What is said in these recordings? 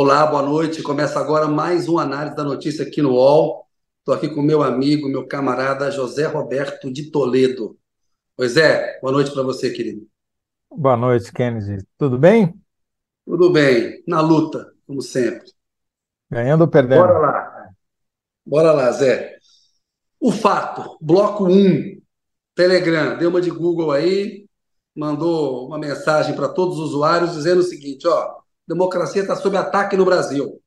Olá, boa noite. Começa agora mais uma análise da notícia aqui no UOL. Estou aqui com meu amigo, meu camarada José Roberto de Toledo. Pois é, boa noite para você, querido. Boa noite, Kennedy. Tudo bem? Tudo bem, na luta, como sempre. Ganhando ou perdendo? Bora lá. Bora lá, Zé. O fato, bloco 1, Telegram, deu uma de Google aí, mandou uma mensagem para todos os usuários dizendo o seguinte: ó, democracia está sob ataque no Brasil.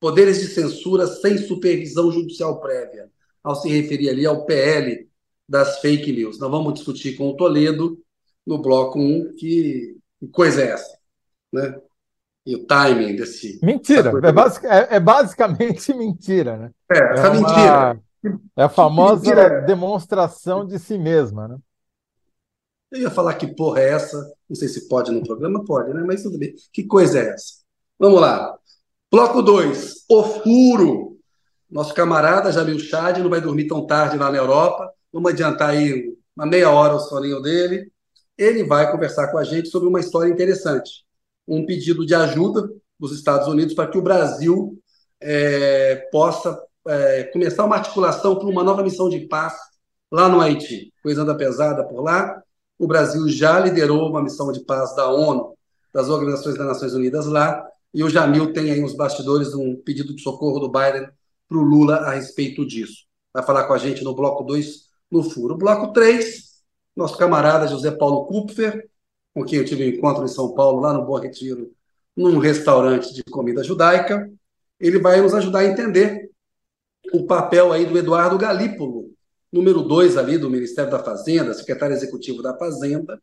Poderes de censura sem supervisão judicial prévia. Ao se referir ali ao PL das fake news. Nós vamos discutir com o Toledo no bloco 1 que, que coisa é essa, né? E o timing desse. Mentira, é, basic, é, é, basicamente mentira, né? É, essa é uma, mentira. É a famosa mentira. demonstração de si mesma, né? Eu ia falar que porra é essa, não sei se pode no programa, pode, né? Mas tudo bem. Que coisa é essa? Vamos lá. Bloco 2, o furo. Nosso camarada Jamil Chad não vai dormir tão tarde lá na Europa. Vamos adiantar aí uma meia hora o soninho dele. Ele vai conversar com a gente sobre uma história interessante. Um pedido de ajuda dos Estados Unidos para que o Brasil é, possa é, começar uma articulação para uma nova missão de paz lá no Haiti. Coisa anda pesada por lá o Brasil já liderou uma missão de paz da ONU, das Organizações das Nações Unidas lá, e o Jamil tem aí nos bastidores um pedido de socorro do Biden para o Lula a respeito disso. Vai falar com a gente no bloco 2, no furo. bloco 3, nosso camarada José Paulo Kupfer, com quem eu tive um encontro em São Paulo, lá no Bom Retiro, num restaurante de comida judaica. Ele vai nos ajudar a entender o papel aí do Eduardo Galípolo, número dois ali do Ministério da Fazenda, secretário executivo da Fazenda,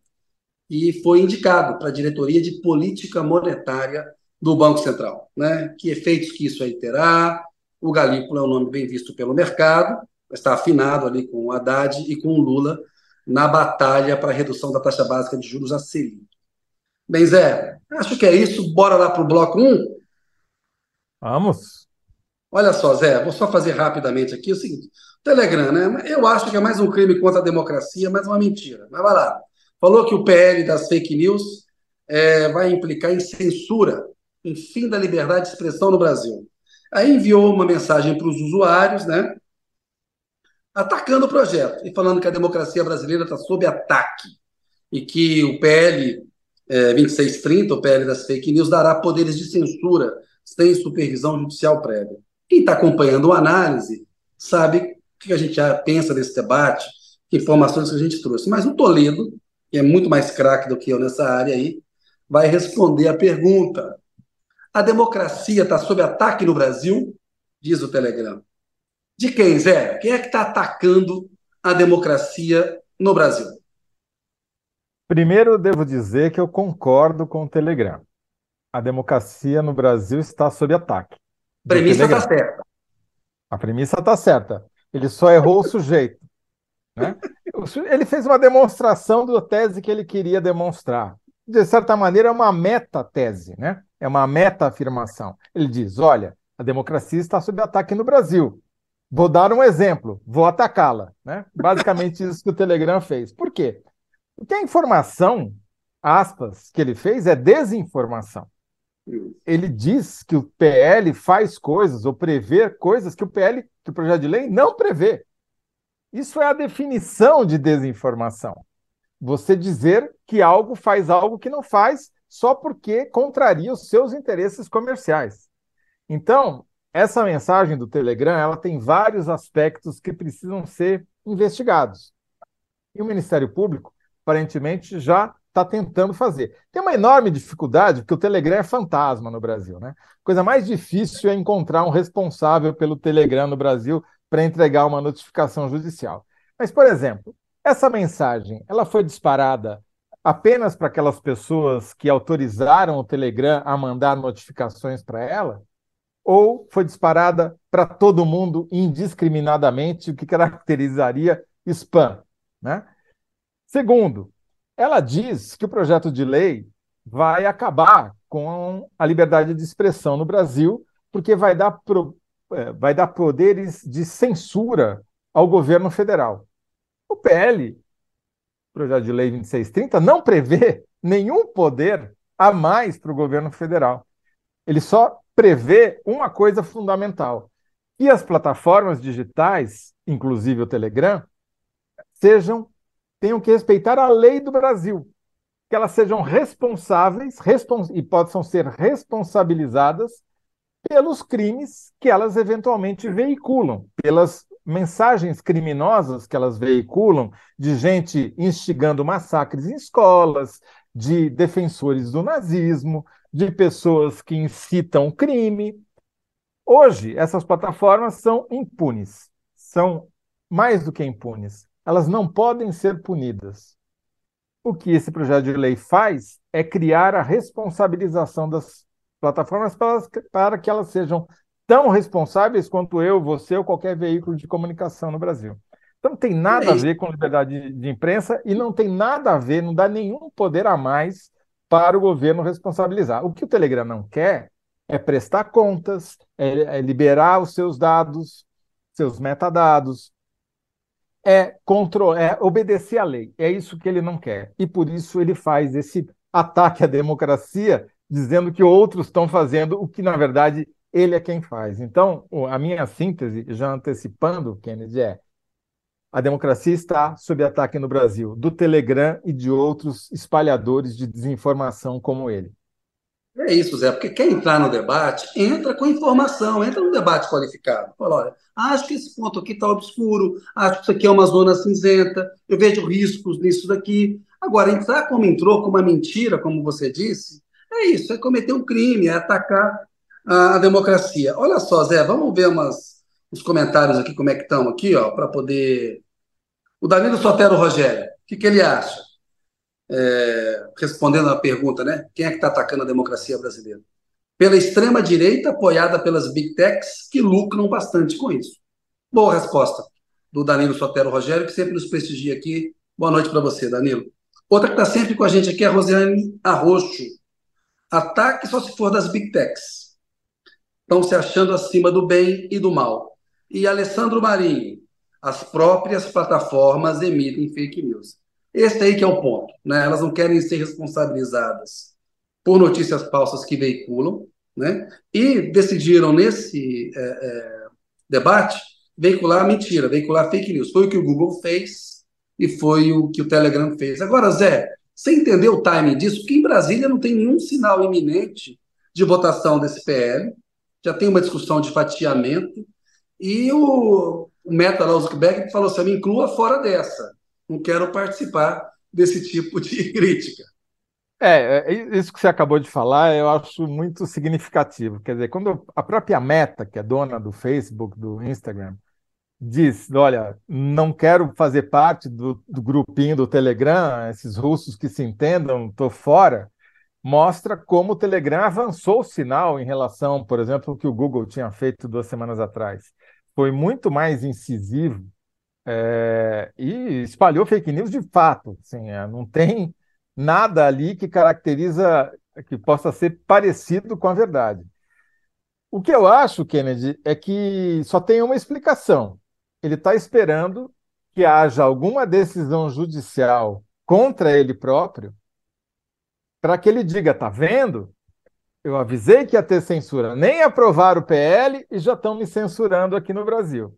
e foi indicado para a diretoria de política monetária do Banco Central. Né? Que efeitos que isso aí terá? O Galípolo é um nome bem visto pelo mercado, está afinado ali com o Haddad e com o Lula na batalha para a redução da taxa básica de juros a Selic. Bem, Zé, acho que é isso. Bora lá para o bloco 1? Vamos. Olha só, Zé, vou só fazer rapidamente aqui o seguinte. Telegram, né? Eu acho que é mais um crime contra a democracia, mas uma mentira. Mas vai lá. Falou que o PL das fake news é, vai implicar em censura, em fim da liberdade de expressão no Brasil. Aí enviou uma mensagem para os usuários, né? Atacando o projeto e falando que a democracia brasileira está sob ataque e que o PL é, 2630, o PL das fake news, dará poderes de censura sem supervisão judicial prévia. Quem está acompanhando a análise sabe que a gente pensa desse debate, que informações que a gente trouxe. Mas o Toledo, que é muito mais craque do que eu nessa área aí, vai responder a pergunta. A democracia está sob ataque no Brasil? Diz o Telegram. De quem, Zé? Quem é que está atacando a democracia no Brasil? Primeiro, devo dizer que eu concordo com o Telegram. A democracia no Brasil está sob ataque. Premissa está certa. A premissa está certa. Ele só errou o sujeito. Né? Ele fez uma demonstração da tese que ele queria demonstrar. De certa maneira, é uma meta-tese, né? é uma meta-afirmação. Ele diz: olha, a democracia está sob ataque no Brasil. Vou dar um exemplo, vou atacá-la. Né? Basicamente, isso que o Telegram fez. Por quê? Porque a informação, aspas, que ele fez é desinformação. Ele diz que o PL faz coisas ou prevê coisas que o PL que o projeto de lei não prevê. Isso é a definição de desinformação. Você dizer que algo faz algo que não faz só porque contraria os seus interesses comerciais. Então, essa mensagem do Telegram, ela tem vários aspectos que precisam ser investigados. E o Ministério Público, aparentemente, já está tentando fazer. Tem uma enorme dificuldade, porque o Telegram é fantasma no Brasil. Né? A coisa mais difícil é encontrar um responsável pelo Telegram no Brasil para entregar uma notificação judicial. Mas, por exemplo, essa mensagem ela foi disparada apenas para aquelas pessoas que autorizaram o Telegram a mandar notificações para ela? Ou foi disparada para todo mundo indiscriminadamente, o que caracterizaria spam? Né? Segundo, ela diz que o projeto de lei vai acabar com a liberdade de expressão no Brasil, porque vai dar, pro, é, vai dar poderes de censura ao governo federal. O PL, projeto de lei 2630, não prevê nenhum poder a mais para o governo federal. Ele só prevê uma coisa fundamental: que as plataformas digitais, inclusive o Telegram, sejam tenham que respeitar a lei do Brasil, que elas sejam responsáveis respons e possam ser responsabilizadas pelos crimes que elas eventualmente veiculam, pelas mensagens criminosas que elas veiculam de gente instigando massacres em escolas, de defensores do nazismo, de pessoas que incitam crime. Hoje, essas plataformas são impunes, são mais do que impunes. Elas não podem ser punidas. O que esse projeto de lei faz é criar a responsabilização das plataformas para, para que elas sejam tão responsáveis quanto eu, você ou qualquer veículo de comunicação no Brasil. Então não tem nada a ver com liberdade de imprensa e não tem nada a ver, não dá nenhum poder a mais para o governo responsabilizar. O que o Telegram não quer é prestar contas, é, é liberar os seus dados, seus metadados, é, control, é obedecer à lei. É isso que ele não quer. E por isso ele faz esse ataque à democracia, dizendo que outros estão fazendo o que, na verdade, ele é quem faz. Então, a minha síntese, já antecipando, Kennedy, é a democracia está sob ataque no Brasil, do Telegram e de outros espalhadores de desinformação como ele. É isso, Zé, porque quem entrar no debate, entra com informação, entra no debate qualificado. Fala, olha, acho que esse ponto aqui está obscuro, acho que isso aqui é uma zona cinzenta, eu vejo riscos nisso daqui. Agora, entrar como entrou, com uma mentira, como você disse, é isso, é cometer um crime, é atacar a, a democracia. Olha só, Zé, vamos ver umas, os comentários aqui, como é que estão aqui, ó, para poder. O Danilo Sotero Rogério, o que, que ele acha? É, respondendo à pergunta, né? Quem é que está atacando a democracia brasileira? Pela extrema-direita, apoiada pelas big techs, que lucram bastante com isso. Boa resposta do Danilo Sotero Rogério, que sempre nos prestigia aqui. Boa noite para você, Danilo. Outra que está sempre com a gente aqui é a Rosiane Arroxo. Ataque só se for das big techs estão se achando acima do bem e do mal. E Alessandro Marinho, as próprias plataformas emitem fake news. Esse aí que é o ponto, né? Elas não querem ser responsabilizadas por notícias falsas que veiculam, né? E decidiram nesse é, é, debate veicular mentira, veicular fake news. Foi o que o Google fez e foi o que o Telegram fez. Agora, Zé, você entendeu o timing disso? Porque em Brasília não tem nenhum sinal iminente de votação desse PL já tem uma discussão de fatiamento, e o, o Meta lá, o Zuckerberg, falou assim: me inclua fora dessa, não quero participar desse tipo de crítica. É, é, isso que você acabou de falar, eu acho muito significativo. Quer dizer, quando a própria Meta, que é dona do Facebook, do Instagram, diz: olha, não quero fazer parte do, do grupinho do Telegram, esses russos que se entendam, estou fora mostra como o Telegram avançou o sinal em relação, por exemplo, ao que o Google tinha feito duas semanas atrás. Foi muito mais incisivo é, e espalhou fake news de fato. Assim, é, não tem nada ali que caracteriza, que possa ser parecido com a verdade. O que eu acho, Kennedy, é que só tem uma explicação. Ele está esperando que haja alguma decisão judicial contra ele próprio para que ele diga: tá vendo? Eu avisei que ia ter censura. Nem aprovaram o PL e já estão me censurando aqui no Brasil.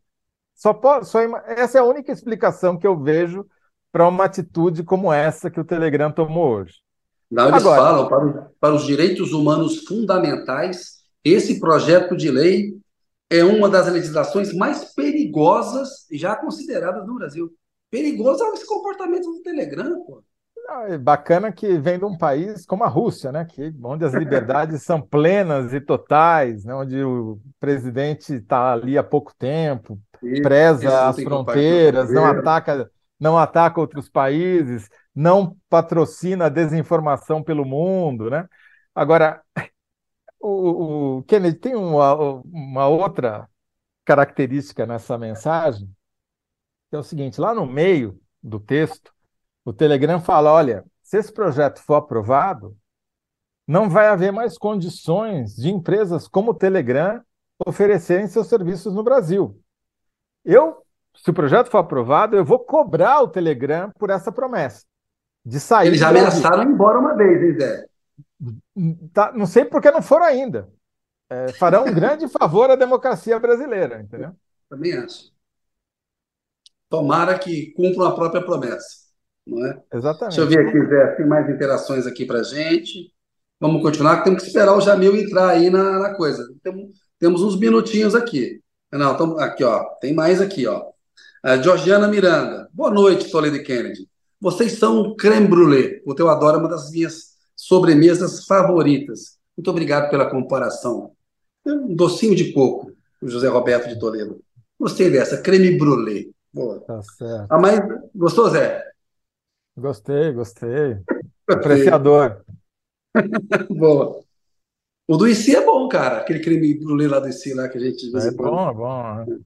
Só, pode, só essa é a única explicação que eu vejo para uma atitude como essa que o Telegram tomou hoje. Eles Agora, falam para, para os direitos humanos fundamentais, esse projeto de lei é uma das legislações mais perigosas já consideradas no Brasil. Perigoso é esse comportamento do Telegram, pô. É bacana que vem de um país como a Rússia, né? Que, onde as liberdades são plenas e totais, né? onde o presidente está ali há pouco tempo, preza as fronteiras, não ataca, não ataca outros países, não patrocina a desinformação pelo mundo, né? Agora, o, o Kennedy tem uma, uma outra característica nessa mensagem, que é o seguinte: lá no meio do texto, o Telegram fala: olha, se esse projeto for aprovado, não vai haver mais condições de empresas como o Telegram oferecerem seus serviços no Brasil. Eu, se o projeto for aprovado, eu vou cobrar o Telegram por essa promessa de sair. Eles já ameaçaram ir embora uma vez, hein, Zé? Tá, não sei porque não foram ainda. é, farão um grande favor à democracia brasileira, entendeu? Também acho. Tomara que cumpram a própria promessa, não é? Exatamente. Deixa eu ver aqui, Zé, tem mais interações aqui para gente. Vamos continuar, temos que esperar o Jamil entrar aí na, na coisa. Temos, temos uns minutinhos aqui. Não, tamo, aqui, ó. Tem mais aqui, ó. A Georgiana Miranda. Boa noite, Toledo Kennedy. Vocês são um creme brulee. O teu adoro é uma das minhas sobremesas favoritas. Muito obrigado pela comparação. Um docinho de coco, o José Roberto de Toledo. Gostei dessa, creme brulee. Boa. Tá certo. A mais... Gostou, Zé? Gostei, gostei. Apreciador. Boa. O do IC é bom, cara. Aquele creme brulee lá do IC lá que a gente... É quando- bom, é bom. né?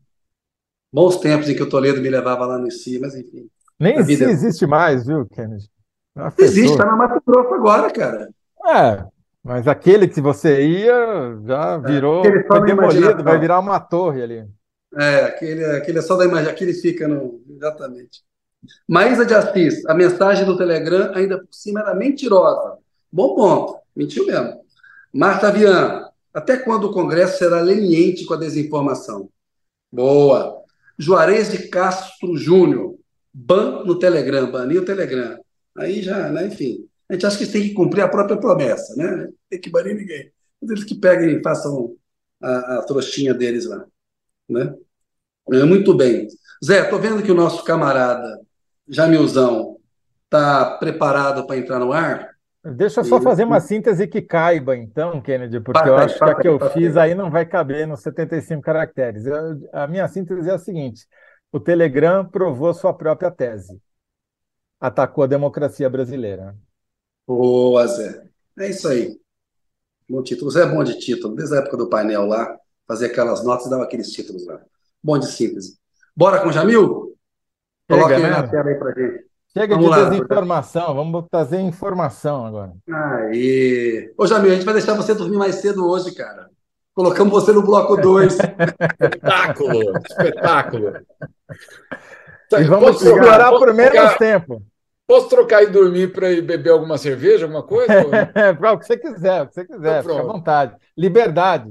Bons tempos em que o Toledo me levava lá no IC, mas enfim. Nem vida- se existe mais, viu, Kennedy? Já Existe, tá na Mato Grosso agora, cara. É, mas aquele que você ia já virou, aquele só foi demolido, vai virar uma torre ali. É, aquele, aquele é só da imagem, aquele fica no. Exatamente. Maísa de Assis, a mensagem do Telegram, ainda por cima, era mentirosa. Bom ponto. Mentiu mesmo. Marta Viana, até quando o Congresso será leniente com a desinformação? Boa. Juarez de Castro Júnior, ban no Telegram, banir o Telegram. Aí já, né, enfim. A gente acha que têm que cumprir a própria promessa, né? Tem que banir ninguém. Eles que peguem e façam a, a trouxinha deles lá, né? É, Muito bem. Zé, tô vendo que o nosso camarada Jamilzão está preparado para entrar no ar. Deixa eu só fazer uma síntese que caiba, então, Kennedy, porque eu acho que a que eu fiz aí. não vai caber nos 75 caracteres. Eu- a minha síntese é a seguinte: o Telegram provou sua própria tese. Atacou a democracia brasileira. Boa, Zé. É isso aí. Bom título. Zé é bom de título. Desde a época do painel lá, fazia aquelas notas e dava aqueles títulos lá. Bom de síntese. Bora com o Jamil? Coloca Chega, ele na né? tela aí pra gente. Chega Vamos de lá, desinformação, vamos trazer informação agora. Aí. Ô, Jamil, a gente vai deixar você dormir mais cedo hoje, cara. Colocamos você no bloco 2. Espetáculo, espetáculo. Tá, E vamos posso trocar- explorar posso por menos trocar- tempo. Posso trocar e dormir para ir beber alguma cerveja, alguma coisa? o que você quiser, o que você quiser, Então, fica à vontade. Liberdade.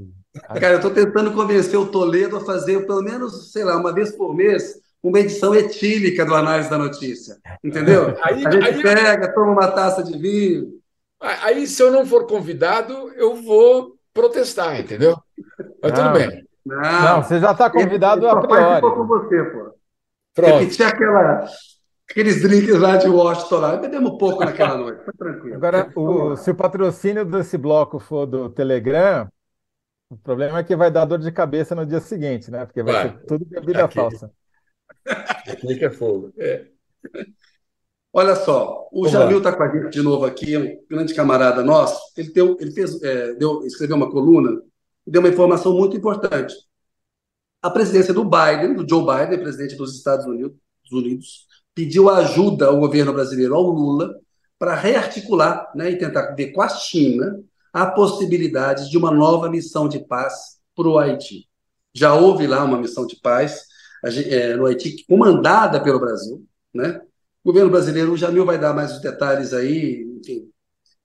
Cara, eu estou tentando convencer o Toledo a fazer, pelo menos, sei lá, uma vez por mês, uma edição etílica do Análise da Notícia. Entendeu? Aí, A gente aí, pega, toma uma taça de vinho. aí, se eu não for convidado, eu vou protestar, entendeu? Mas Não. tudo bem. Não, você já está convidado Ele a só faz isso com priori. você, pô. Pronto. Repetir aquela, aqueles drinks lá de Washington lá. Bebemos pouco naquela noite, foi tranquilo. Agora, o- se o patrocínio desse bloco for do Telegram, o problema é que vai dar dor de cabeça no dia seguinte, né? Porque vai Vai. ser tudo bebida Aqui. falsa. Que é fogo. É. Olha só, o Vamos Jamil está com a gente de novo aqui, um grande camarada nosso. Ele, deu, ele fez, é, deu, escreveu uma coluna e deu uma informação muito importante. A presidência do Biden, do Joe Biden, presidente dos Estados Unidos, Unidos pediu ajuda ao governo brasileiro, ao Lula, para rearticular né, e tentar ver com a China a possibilidade de uma nova missão de paz para o Haiti. Já houve lá uma missão de paz é, no Haiti, comandada pelo Brasil, né? O governo brasileiro, o Jamil vai dar mais os detalhes aí, enfim,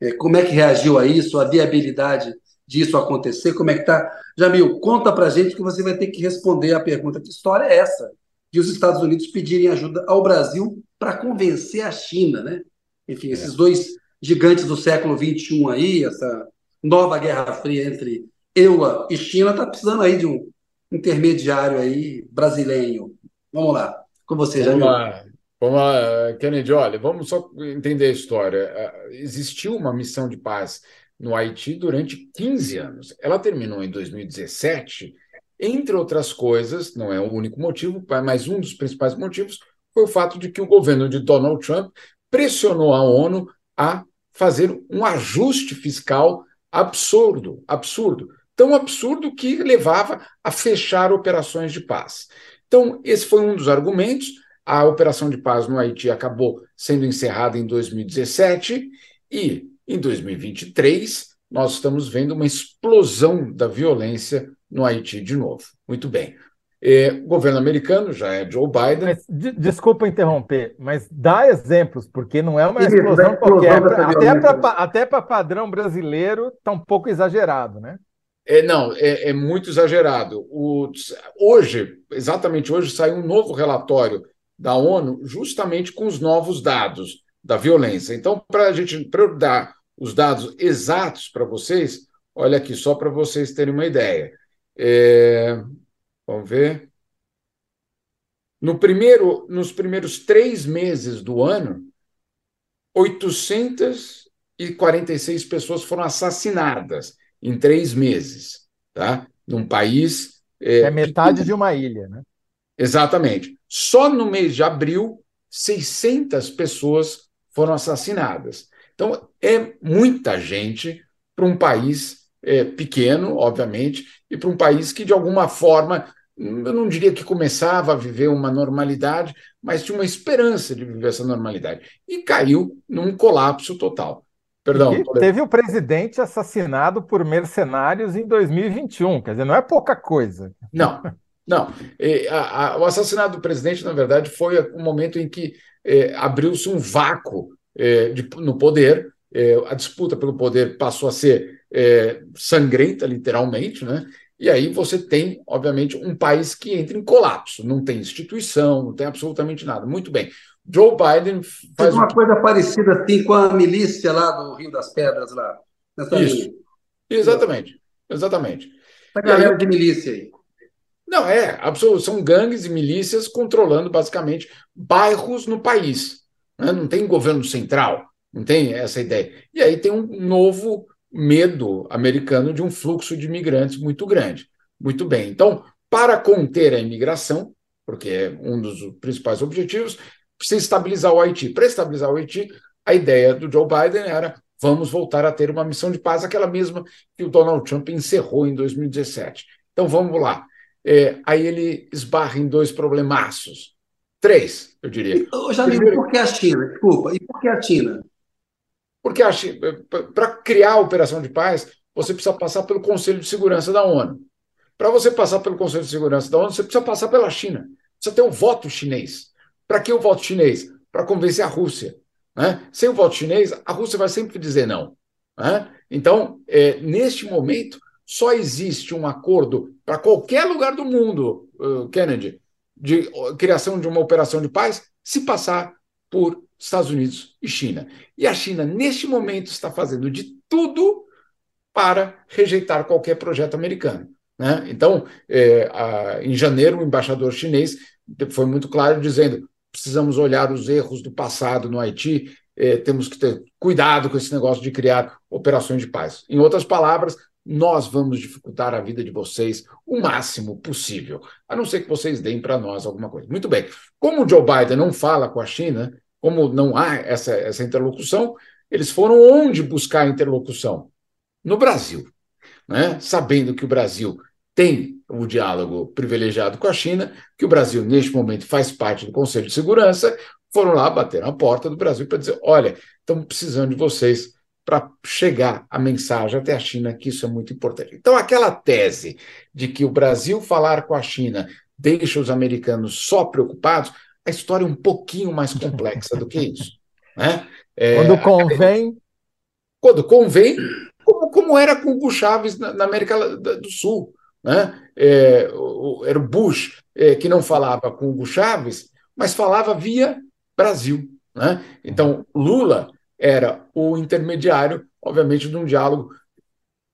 é, como é que reagiu a isso, a viabilidade disso acontecer, como é que tá. Jamil, conta pra gente que você vai ter que responder a pergunta: que história é essa de os Estados Unidos pedirem ajuda ao Brasil para convencer a China, né? Enfim, esses dois gigantes do século XXI aí, essa nova Guerra Fria entre EUA e China, está precisando aí de um intermediário aí brasileiro. Vamos lá, com você, Vamos Jamil. lá. Vamos lá, Kennedy, olha, vamos só entender a história. Ah, Existiu uma missão de paz no Haiti durante 15 anos. Ela terminou em 2017, entre outras coisas, não é o único motivo, mas um dos principais motivos foi o fato de que o governo de Donald Trump pressionou a ONU a fazer um ajuste fiscal absurdo, absurdo, tão absurdo que levava a fechar operações de paz. Então, esse foi um dos argumentos. A operação de paz no Haiti acabou sendo encerrada em 2017 e em 2023 nós estamos vendo uma explosão da violência no Haiti de novo. Muito bem. É, o governo americano já é Joe Biden. Mas, de- desculpa interromper, mas dá exemplos, porque não é uma Isso, explosão explosão qualquer. até para padrão brasileiro, está um pouco exagerado, né? É, não, é, é muito exagerado. O, hoje, exatamente hoje, saiu um novo relatório da ONU justamente com os novos dados da violência. Então, para a gente pra eu dar os dados exatos para vocês, olha aqui, só para vocês terem uma ideia. É, vamos ver. No primeiro, nos primeiros três meses do ano, 846 pessoas foram assassinadas em três meses, tá? Num país. É, é metade de uma ilha, né? Exatamente. Só no mês de abril, 600 pessoas foram assassinadas. Então, é muita gente para um país é, pequeno, obviamente, e para um país que, de alguma forma, eu não diria que começava a viver uma normalidade, mas tinha uma esperança de viver essa normalidade. E caiu num colapso total. Perdão. E teve o presidente assassinado por mercenários em 2021, quer dizer, não é pouca coisa. Não, não. A, a, o assassinato do presidente, na verdade, foi o momento em que é, abriu-se um vácuo é, de, no poder, é, a disputa pelo poder passou a ser sangrenta, literalmente, né? E aí você tem, obviamente, um país que entra em colapso, não tem instituição, não tem absolutamente nada. Muito bem. Joe Biden faz uma coisa parecida assim com a milícia lá do Rio das Pedras lá. Isso. Linha. Exatamente. Exatamente. Essa galera aí, de milícia aí. Não, é. São gangues e milícias controlando basicamente bairros no país. Né? Não tem governo central, não tem essa ideia. E aí tem um novo medo americano de um fluxo de imigrantes muito grande. Muito bem. Então, para conter a imigração, porque é um dos principais objetivos, precisa estabilizar o Haiti. Para estabilizar o Haiti, a ideia do Joe Biden era vamos voltar a ter uma missão de paz, aquela mesma que o Donald Trump encerrou em 2017. Então vamos lá. É, aí ele esbarra em dois problemaços. Três, eu diria. Ô, Jamil, Primeiro... por que a China? Desculpa, e por que a China? Porque para criar a operação de paz, você precisa passar pelo Conselho de Segurança da ONU. Para você passar pelo Conselho de Segurança da ONU, você precisa passar pela China. Precisa ter o voto chinês. Para que o voto chinês? Para convencer a Rússia. Né? Sem o voto chinês, a Rússia vai sempre dizer não. Né? Então, é, neste momento, só existe um acordo para qualquer lugar do mundo, uh, Kennedy, de criação de uma operação de paz, se passar por Estados Unidos e China. E a China, neste momento, está fazendo de tudo para rejeitar qualquer projeto americano. Né? Então, é, a, em janeiro, o embaixador chinês foi muito claro dizendo: precisamos olhar os erros do passado no Haiti, é, temos que ter cuidado com esse negócio de criar operações de paz. Em outras palavras, nós vamos dificultar a vida de vocês o máximo possível, a não ser que vocês deem para nós alguma coisa. Muito bem. Como o Joe Biden não fala com a China, como não há essa, essa interlocução, eles foram onde buscar interlocução? No Brasil. Né? Sabendo que o Brasil tem o diálogo privilegiado com a China, que o Brasil, neste momento, faz parte do Conselho de Segurança, foram lá bater na porta do Brasil para dizer: olha, estamos precisando de vocês para chegar a mensagem até a China, que isso é muito importante. Então, aquela tese de que o Brasil falar com a China deixa os americanos só preocupados, a história é um pouquinho mais complexa do que isso. Né? É, quando convém. Quando convém, como, como era com o Hugo Chaves na, na América do Sul. Né? É, era o Bush é, que não falava com o Hugo Chaves, mas falava via Brasil. Né? Então, Lula era o intermediário, obviamente, de um diálogo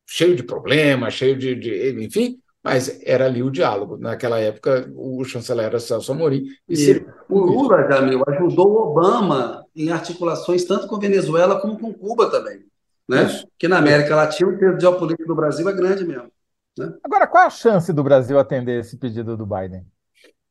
cheio de problemas, cheio de, de enfim, mas era ali o diálogo. Naquela época, o chanceler era Celso Amorim. E, e o Lula, Jamil, ajudou o Obama em articulações tanto com Venezuela como com Cuba também. Né? Isso. Que na América Latina o peso geopolítico do Brasil é grande mesmo. Né? Agora, qual é a chance do Brasil atender esse pedido do Biden?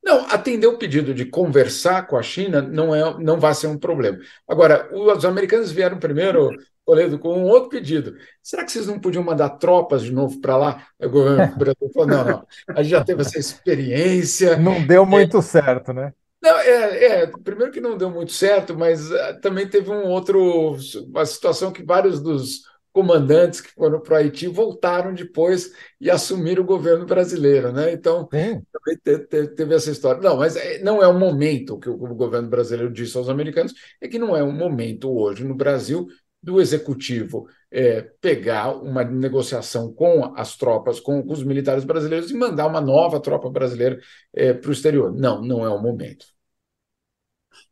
Não, atender o pedido de conversar com a China não, é, não vai ser um problema. Agora, os americanos vieram primeiro, Toledo, com um outro pedido. Será que vocês não podiam mandar tropas de novo para lá? O governo brasileiro falou: não, não, a gente já teve essa experiência. Não deu muito é, certo, né? Não, é, é, primeiro que não deu muito certo, mas uh, também teve um outro, uma situação que vários dos comandantes que foram para o Haiti voltaram depois e assumiram o governo brasileiro, né? Então também teve, teve, essa história. Não, mas é, não é o momento que o governo brasileiro disse aos americanos é que não é um momento hoje no Brasil do executivo é, pegar uma negociação com as tropas, com, com, os militares brasileiros e mandar uma nova tropa brasileira é, para o exterior. Não, não é o momento.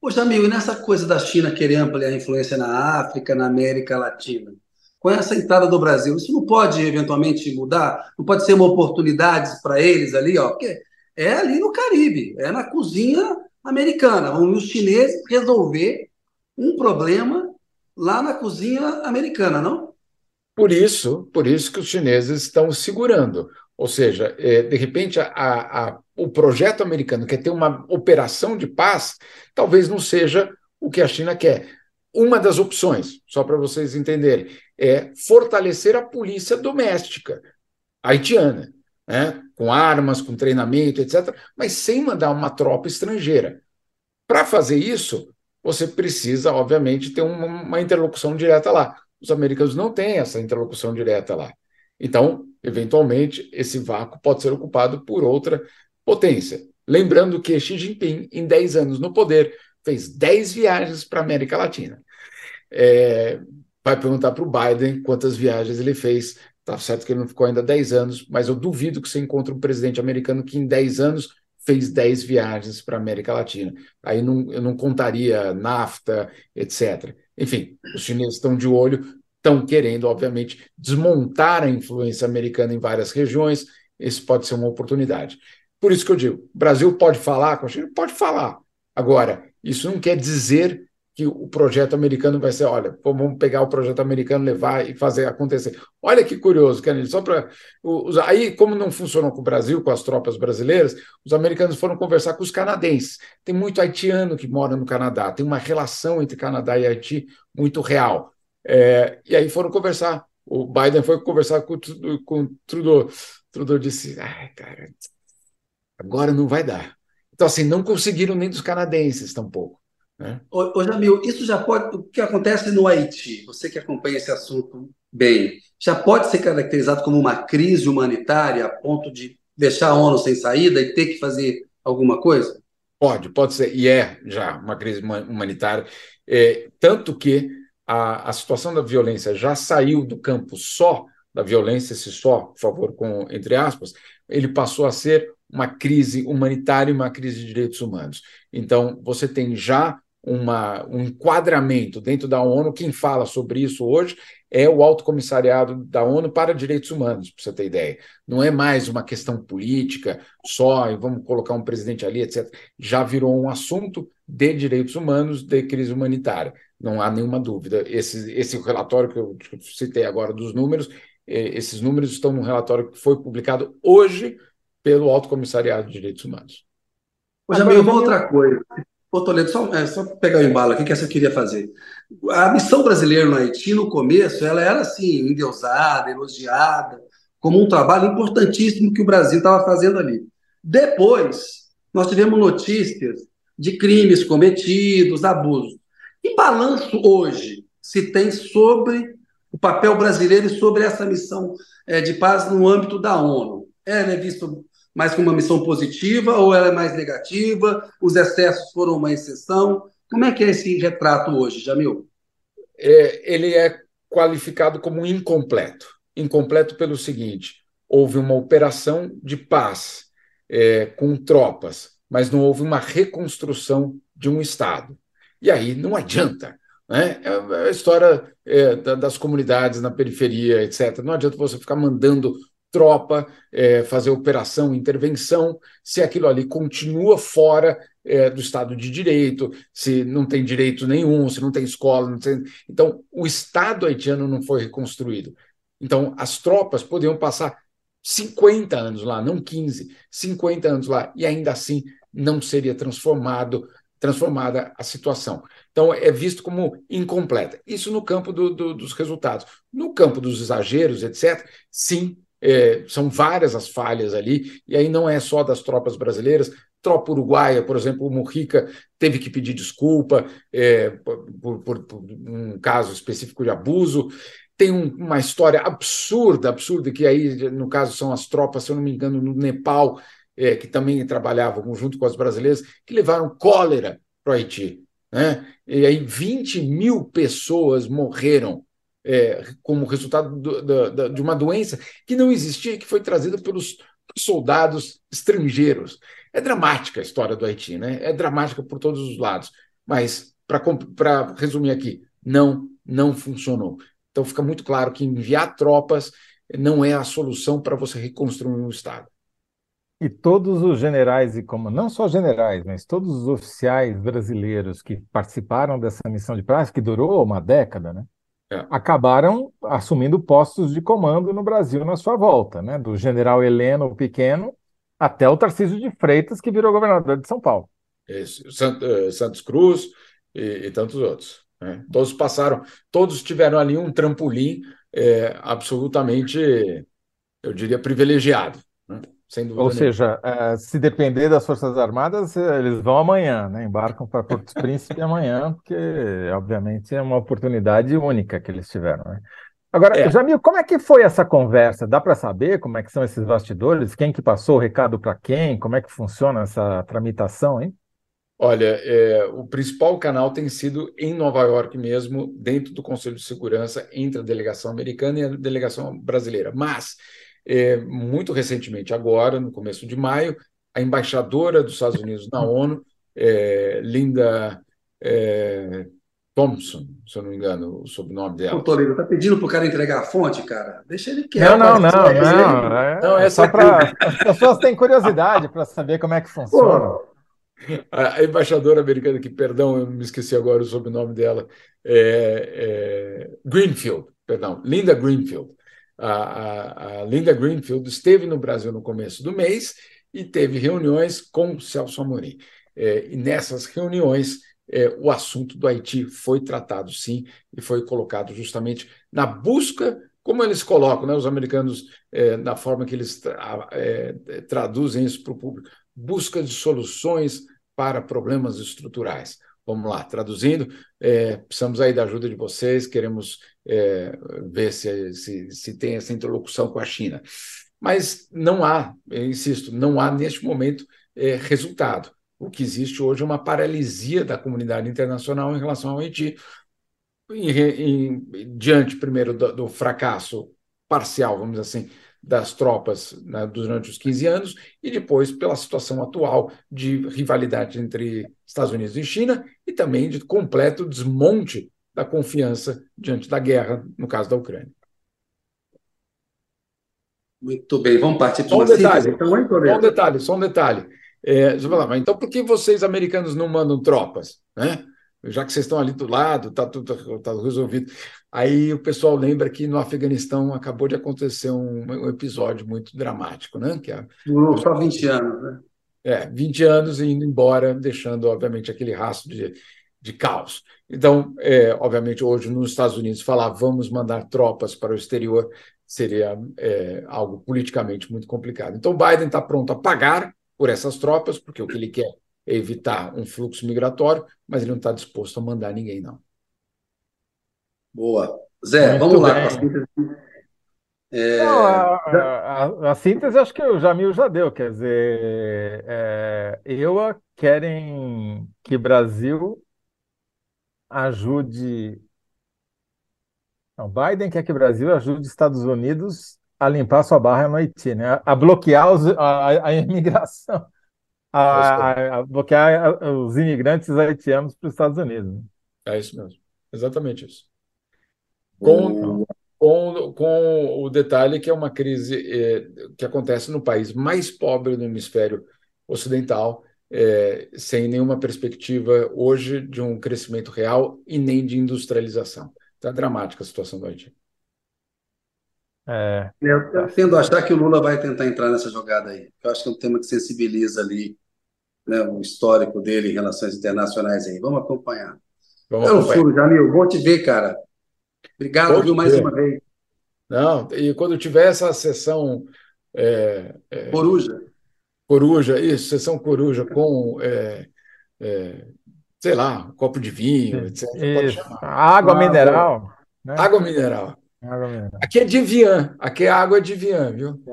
Ô, Jamil, e nessa coisa da China querer ampliar a influência na África, na América Latina, com essa entrada do Brasil, isso não pode eventualmente mudar? Não pode ser uma oportunidade para eles ali, ó? Porque é ali no Caribe, é na cozinha americana. Vão os chineses resolver um problema lá na cozinha americana, não? Por isso, por isso que os chineses estão segurando. Ou seja, é, de repente, a, a, o projeto americano quer ter uma operação de paz, talvez não seja o que a China quer. Uma das opções, só para vocês entenderem, é fortalecer a polícia doméstica haitiana, né? com armas, com treinamento, etc., mas sem mandar uma tropa estrangeira. Para fazer isso, você precisa, obviamente, ter uma, uma interlocução direta lá. Os americanos não têm essa interlocução direta lá. Então, eventualmente, esse vácuo pode ser ocupado por outra potência. Lembrando que Xi Jinping, em 10 anos no poder, fez 10 viagens para a América Latina. É, vai perguntar para o Biden quantas viagens ele fez. Tá certo que ele não ficou ainda 10 anos, mas eu duvido que você encontre um presidente americano que em 10 anos fez 10 viagens para a América Latina. Aí não, eu não contaria NAFTA, etc. Enfim, os chineses estão de olho, estão querendo, obviamente, desmontar a influência americana em várias regiões. Esse pode ser uma oportunidade. Por isso que eu digo: o Brasil pode falar com a China? Pode falar. Agora, isso não quer dizer que o projeto americano vai ser, olha, vamos pegar o projeto americano, levar e fazer acontecer. Olha que curioso, Kennedy, só para. Aí, como não funcionou com o Brasil, com as tropas brasileiras, os americanos foram conversar com os canadenses. Tem muito haitiano que mora no Canadá, tem uma relação entre Canadá e Haiti muito real. É, e aí foram conversar. O Biden foi conversar com, com Trudeau. Trudeau disse: ai, cara, agora não vai dar. Então, assim, não conseguiram nem dos canadenses tampouco. Né? Ô, ô Jamil, isso já pode. O que acontece no Haiti, você que acompanha esse assunto bem, já pode ser caracterizado como uma crise humanitária a ponto de deixar a ONU sem saída e ter que fazer alguma coisa? Pode, pode ser, e é já uma crise humanitária. É, tanto que a, a situação da violência já saiu do campo só da violência, esse só, por favor, com entre aspas, ele passou a ser uma crise humanitária e uma crise de direitos humanos. Então, você tem já uma, um enquadramento dentro da ONU. Quem fala sobre isso hoje é o Alto Comissariado da ONU para Direitos Humanos, para você ter ideia. Não é mais uma questão política só, e vamos colocar um presidente ali, etc. Já virou um assunto de direitos humanos, de crise humanitária. Não há nenhuma dúvida. Esse, esse relatório que eu citei agora dos números, eh, esses números estão no relatório que foi publicado hoje pelo Alto Comissariado de Direitos Humanos. Ô, Jamil, uma outra coisa. Ô, Toledo, só, é, só pegar o embalo aqui, que essa eu queria fazer. A missão brasileira no Haiti, no começo, ela era assim, endeusada, elogiada, como um trabalho importantíssimo que o Brasil estava fazendo ali. Depois, nós tivemos notícias de crimes cometidos, abusos. Que balanço hoje se tem sobre o papel brasileiro e sobre essa missão é, de paz no âmbito da ONU? Ela é vista mais como uma missão positiva ou ela é mais negativa? Os excessos foram uma exceção? Como é que é esse retrato hoje, Jamil? É, ele é qualificado como incompleto. Incompleto pelo seguinte: houve uma operação de paz é, com tropas, mas não houve uma reconstrução de um Estado. E aí não adianta. Né? É, é a história é, das comunidades na periferia, etc. Não adianta você ficar mandando tropa, é, fazer operação, intervenção, se aquilo ali continua fora é, do Estado de Direito, se não tem direito nenhum, se não tem escola. Não tem... Então, o Estado haitiano não foi reconstruído. Então, as tropas podiam passar 50 anos lá, não 15, 50 anos lá, e ainda assim não seria transformado transformada a situação. Então, é visto como incompleta. Isso no campo do, do, dos resultados. No campo dos exageros, etc., sim, é, são várias as falhas ali, e aí não é só das tropas brasileiras. Tropa uruguaia, por exemplo, o Mujica teve que pedir desculpa é, por, por, por, um caso específico de abuso. Tem um, uma história absurda, absurda, que aí, no caso, são as tropas, se eu não me engano, no Nepal, é, que também trabalhavam junto com as brasileiras, que levaram cólera para o Haiti. né? e aí 20 mil pessoas morreram é, como resultado do, do, de uma doença que não existia, que foi trazida pelos soldados estrangeiros. É dramática a história do Haiti, né? É dramática por todos os lados. Mas, para resumir aqui, não, não funcionou. Então fica muito claro que enviar tropas não é a solução para você reconstruir um Estado. E todos os generais e como não só generais, mas todos os oficiais brasileiros que participaram dessa missão de paz, que durou uma década, né? É. acabaram assumindo postos de comando no Brasil na sua volta, né? Do general Heleno Pequeno até o Tarcísio de Freitas, que virou governador de São Paulo. Isso. Eh, Santos Cruz e, e tantos outros. Né? Todos passaram, todos tiveram ali um trampolim é, absolutamente, eu diria, privilegiado. Sem dúvida Ou seja, é, se depender das Forças Armadas, eles vão amanhã, né? embarcam para Porto Príncipe amanhã, porque, obviamente, é uma oportunidade única que eles tiveram. Né? Agora, é. Jamil, como é que foi essa conversa? Dá para saber como é que são esses bastidores? Quem que passou o recado para quem? Como é que funciona essa tramitação, hein? Olha, é, o principal canal tem sido em Nova York mesmo, dentro do Conselho de Segurança, entre a delegação americana e a delegação brasileira. Mas é, muito recentemente, agora, no começo de maio, a embaixadora dos Estados Unidos na ONU, é, Linda é, Thompson, se eu não me engano, o sobrenome dela. O Toledo está pedindo para o cara entregar a fonte, cara? Deixa ele quieto. Não, não, não. Não, é, não, é só para. As pessoas têm curiosidade para saber como é que funciona. Pô. A embaixadora americana, que, perdão, eu me esqueci agora o sobrenome dela, é, é Greenfield, perdão, Linda Greenfield a, a, Linda Greenfield esteve no Brasil no começo do mês e teve reuniões com Celso Amorim. É, e nessas reuniões, é, o assunto do Haiti foi tratado, sim, e foi colocado justamente na busca, como eles colocam, né, os americanos, é, na forma que eles tra é, traduzem isso para o público, busca de soluções para problemas estruturais. Vamos lá, traduzindo, é, precisamos aí da ajuda de vocês, queremos é, ver se, se, se tem essa interlocução com a China. Mas não há, insisto, não há neste momento é, resultado. O que existe hoje é uma paralisia da comunidade internacional em relação ao Haiti, em, em, diante, primeiro, do, do fracasso parcial, vamos dizer assim, das tropas né, durante os 15 anos e depois pela situação atual de rivalidade entre Estados Unidos e China e também de completo desmonte da confiança diante da guerra, no caso da Ucrânia. Muito bem, vamos partir para um detalhe. Então, só um detalhe, só um detalhe. É, falar, mas então por que vocês americanos não mandam tropas? Né? Já que vocês estão ali do lado, está tudo tá resolvido. Aí o pessoal lembra que no Afeganistão acabou de acontecer um, um episódio muito dramático, né? Que é, Durou só 20 anos, né? É, 20 anos indo embora, deixando, obviamente, aquele rastro de, de caos. Então, é, obviamente, hoje nos Estados Unidos falar vamos mandar tropas para o exterior seria é, algo politicamente muito complicado. Então, Biden está pronto a pagar por essas tropas, porque o que ele quer é evitar um fluxo migratório, mas ele não está disposto a mandar ninguém, não. Boa. Zé, Muito vamos lá. É... Não, a, a, a, síntese acho que o Jamil já deu, quer dizer, é, EUA querem que Brasil ajude. Não, Biden quer que o Brasil ajude os Estados Unidos a limpar sua barra no Haiti, né? a bloquear os, a, a imigração, a, a, bloquear os imigrantes haitianos para os Estados Unidos. É isso mesmo, exatamente isso. Com, com, com o detalhe que é uma crise é, que acontece no país mais pobre do hemisfério ocidental, é, sem nenhuma perspectiva hoje de um crescimento real e nem de industrialização. Está dramática a situação do Haiti. É. Eu, eu tendo a achar que o Lula vai tentar entrar nessa jogada aí. Eu acho que é um tema que sensibiliza ali né, o histórico dele em relações internacionais aí. Vamos acompanhar. Vamos eu acompanhar. furo, Jamil. Vou te ver, cara. Obrigado, viu, mais uma vez. Não, e quando tiver essa sessão. É, é, coruja. Coruja, isso, sessão coruja com. É, é sei lá, um copo de vinho, etc. Isso. Água ah, mineral. Né? Água mineral. Água mineral. Aqui é de Vian, aqui é água de Vian, viu?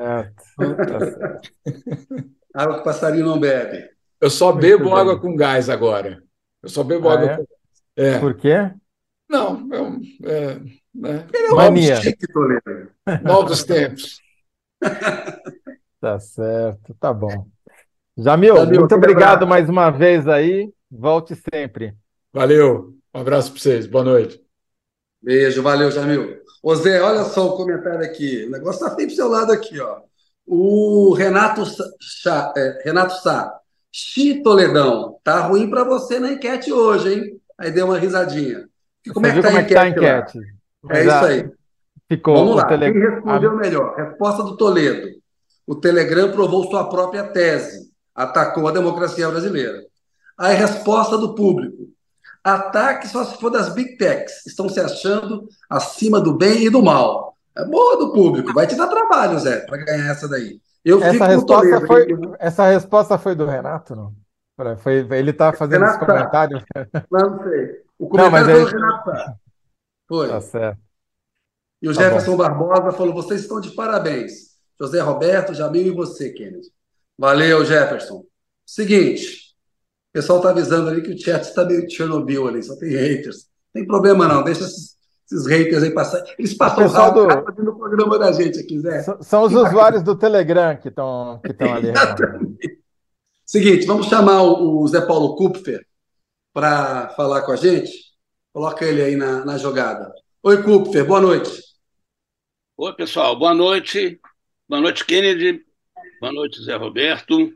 água que o passarinho não bebe. Eu só bebo água com gás agora. Eu só bebo água. Ah, é? É. Por quê? Não, é, um- é, né? Ele é um Mania. Toledo. Novos tempos. Tá certo, tá bom. Jamil, Jamil, muito obrigado abraço. mais uma vez aí. Volte sempre. Valeu. Um abraço para vocês. Boa noite. Beijo, valeu, Jamil. Ô Zé, olha só o comentário aqui. O negócio tá feio pro seu lado aqui, ó. O Renato Sa- Chá, é, Renato Sá. Xi Toledão, tá ruim para você na enquete hoje, hein? Aí deu uma risadinha. E como Você é que viu tá como a é que tá a enquete lá? enquete? É Já isso aí. Ficou Vamos o lá. tele- Quem respondeu melhor? Resposta do Toledo. O Telegram provou sua própria tese. Atacou a democracia brasileira. A resposta do público. Ataque só se for das big techs. Estão se achando acima do bem e do mal. É boa do público. Vai te dar trabalho, Zé, para ganhar essa daí. Eu fico Essa resposta Toledo. foi, essa resposta foi do Renato, não? Foi, ele tá fazendo esse Renato Sá. comentário. Não sei. O Não, comentário foi do ele- Renato. Foi. Tá certo. E o Tá Jefferson Barbosa falou: vocês estão de parabéns. José Roberto, Jamil e você, Kennedy. Valeu, Jefferson. Seguinte, o pessoal está avisando ali que o chat está meio Chernobyl ali, só tem haters. Não tem problema não, deixa esses, esses haters aí passar. Eles passam rápido do- fazendo o programa da gente aqui, Zé. S- São os usuários do Telegram que estão que estão ali. Seguinte, vamos chamar o, o Zé Paulo Kupfer para falar com a gente. Coloca ele aí na, na jogada. Oi, Kupfer, boa noite. Oi, pessoal, boa noite. Boa noite, Kennedy. Boa noite, Zé Roberto.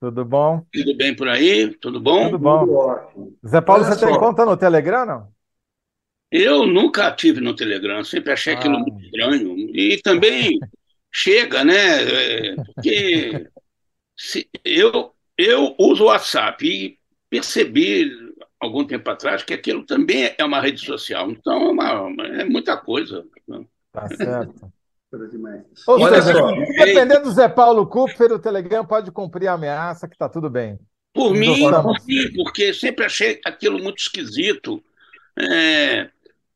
Tudo bom? Tudo bem por aí? Tudo bom? Tudo bom. Tudo. Zé Paulo, Olha você tem só. conta no Telegram, não? Eu nunca tive no Telegram, sempre achei aquilo Ah. muito estranho. E também chega, né? é, Porque se- eu, eu uso o WhatsApp e percebi algum tempo atrás que aquilo também é uma rede social. Então é, uma, é muita coisa. Tá certo. Coisa demais. Ou Olha seja, só. se depender do Zé Paulo Kupfer, o Telegram pode cumprir a ameaça que tá tudo bem. Por mim, mim, porque sempre achei aquilo muito esquisito. É,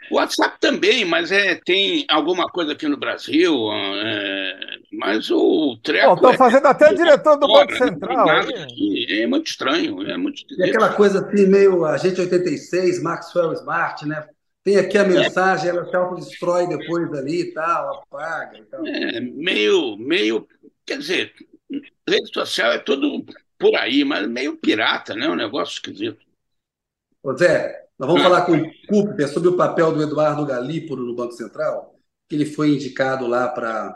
o WhatsApp também, mas é, tem alguma coisa aqui no Brasil, é, mas o treco estão é fazendo até o diretor do Banco Central. É muito estranho, é muito E aquela coisa assim, meio Agente 86, Maxwell Smart, né? Tem aqui a mensagem, ela se autodestrói depois ali e tal, apaga e tal. É, meio, meio, quer dizer, rede social é tudo por aí, mas meio pirata, né? Um negócio esquisito. Ô Zé, nós vamos falar com o Cooper sobre o papel do Eduardo Galípolo no Banco Central, que ele foi indicado lá para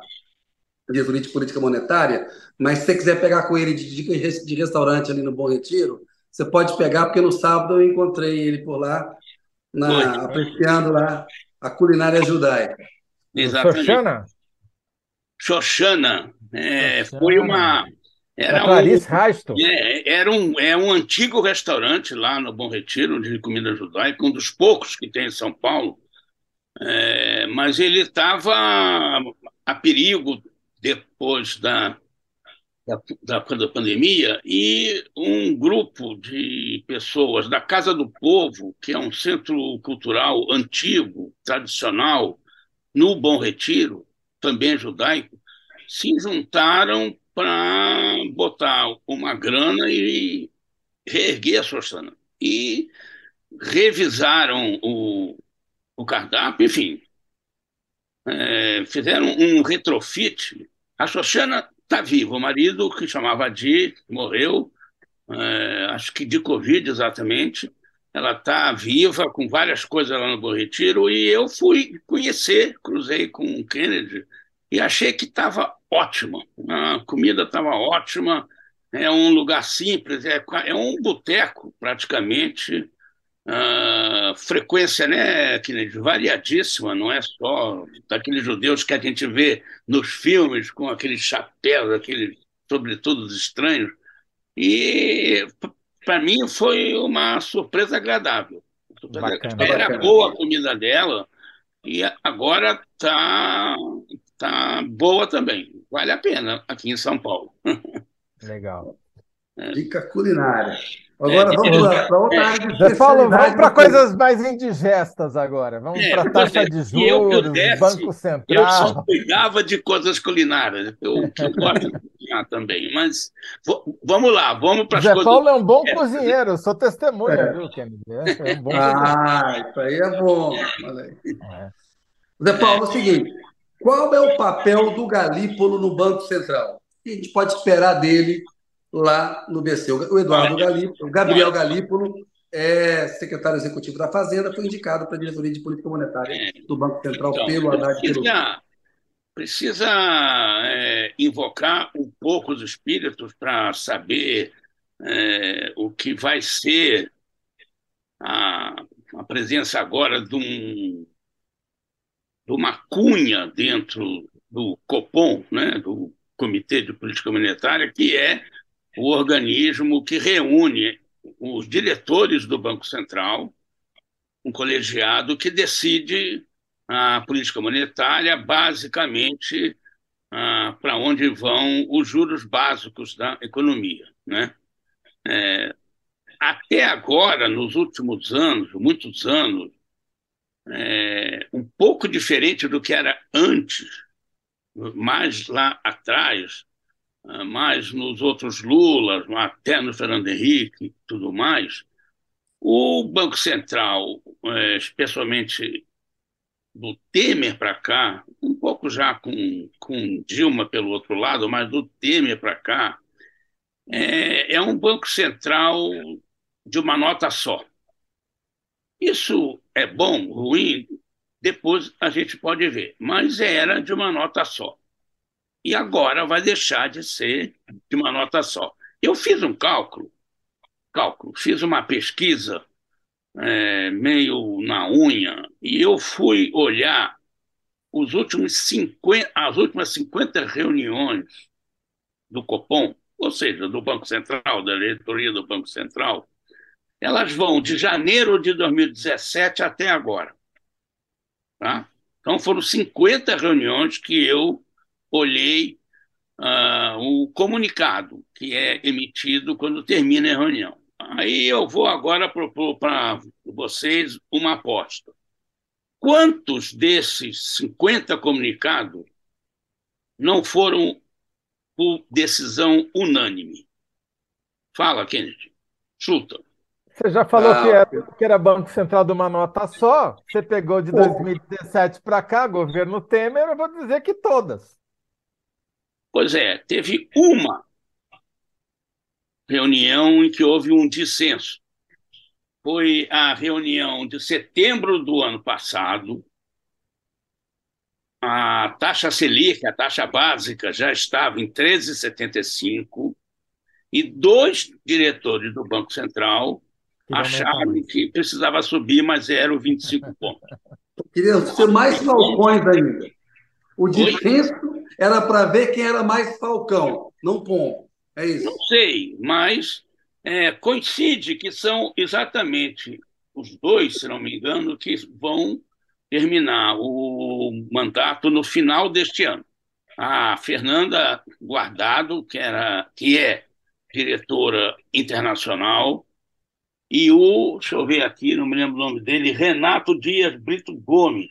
diretoria de política monetária, mas se você quiser pegar com ele de de restaurante ali no Bom Retiro, você pode pegar, porque no sábado eu encontrei ele por lá, na, apreciando lá a culinária judaica. Exatamente. Xoxana? Xoxana, é, Xoxana. foi uma. Era Era um, é, era um, é um antigo restaurante lá no Bom Retiro, de comida judaica, um dos poucos que tem em São Paulo, É, mas ele estava a perigo depois da, da, da, da pandemia e um grupo de pessoas da Casa do Povo, que é um centro cultural antigo, tradicional, no Bom Retiro, também judaico, se juntaram para botar uma grana e reerguer a Xoxana. E revisaram o, o cardápio, enfim. É, fizeram um retrofit. A Xoxana está viva. O marido, que chamava Adi, morreu, é, acho que de Covid exatamente. Ela está viva, com várias coisas lá no Bom Retiro, e eu fui conhecer, cruzei com o Kennedy, e achei que estava ótima. A comida estava ótima, é um lugar simples, é, é um boteco praticamente. Uh, frequência, né, Kennedy, variadíssima, não é só daqueles judeus que a gente vê nos filmes com aqueles chapéus, aqueles sobretudo estranhos. E para mim foi uma surpresa agradável. Bacana, Era bacana. boa a comida dela e agora tá tá boa também. Vale a pena aqui em São Paulo. Legal. Dica culinária. Agora é, vamos para outra área de Paulo, vamos para coisas mais indigestas agora. Vamos é, para taxa de juros, eu, eu desse, Banco Central. Eu só cuidava de coisas culinárias. Eu, eu gosto de cozinhar também. Mas vamos lá, vamos para as Zé coisas... Paulo é um bom cozinheiro, sou testemunha, é. viu, Kennedy? É, é um bom ah, isso aí é bom. É. Zé Paulo, é o seguinte, qual é o papel do Galípolo no Banco Central? O que a gente pode esperar dele lá no BC. O Eduardo Galípolo, o Gabriel Galípolo é secretário executivo da Fazenda, foi indicado para a diretoria de política monetária do Banco Central então, pelo Haddad. Precisa, precisa é, invocar um pouco os espíritos para saber é, o que vai ser a, a presença agora de, um, de uma cunha dentro do COPOM, né, do Comitê de Política Monetária, que é o organismo que reúne os diretores do Banco Central, um colegiado que decide a política monetária, basicamente ah, para onde vão os juros básicos da economia. Né? É, até agora, nos últimos anos, muitos anos, é, um pouco diferente do que era antes, mais lá atrás, mais nos outros Lulas, até no Fernando Henrique e tudo mais, o Banco Central, é, especialmente do Temer para cá, um pouco já com, com Dilma pelo outro lado, mas do Temer para cá, é, é um Banco Central de uma nota só. Isso é bom, ruim? Depois a gente pode ver, mas era de uma nota só e agora vai deixar de ser de uma nota só. Eu fiz um cálculo, cálculo, fiz uma pesquisa é, meio na unha e eu fui olhar os últimos 50, as últimas 50 reuniões do Copom, ou seja, do Banco Central, da diretoria do Banco Central, elas vão de janeiro de 2017 até agora. Tá? Então foram 50 reuniões que eu olhei uh, o comunicado que é emitido quando termina a reunião. Aí eu vou agora propor para vocês uma aposta. Quantos desses 50 comunicados não foram por decisão unânime? Fala, Kennedy. Chuta. Você já falou ah, que, era, que, era, Banco Central de uma nota só. Você pegou de 2017 para cá, governo Temer, eu vou dizer que todas. Pois é, teve uma reunião em que houve um dissenso. Foi a reunião de setembro do ano passado. A taxa Selic, a taxa básica, já estava em 13,75 e dois diretores do Banco Central acharam que precisava subir, mas era o 25 pontos. Queria ser mais falcões ainda. O dissenso era para ver quem era mais falcão, não pombo. É isso? Não sei, mas é, coincide que são exatamente os dois, se não me engano, que vão terminar o mandato no final deste ano. A Fernanda Guardado, que, era, que é diretora internacional, e o, deixa eu ver aqui, não me lembro o nome dele, Renato Dias Brito Gomes,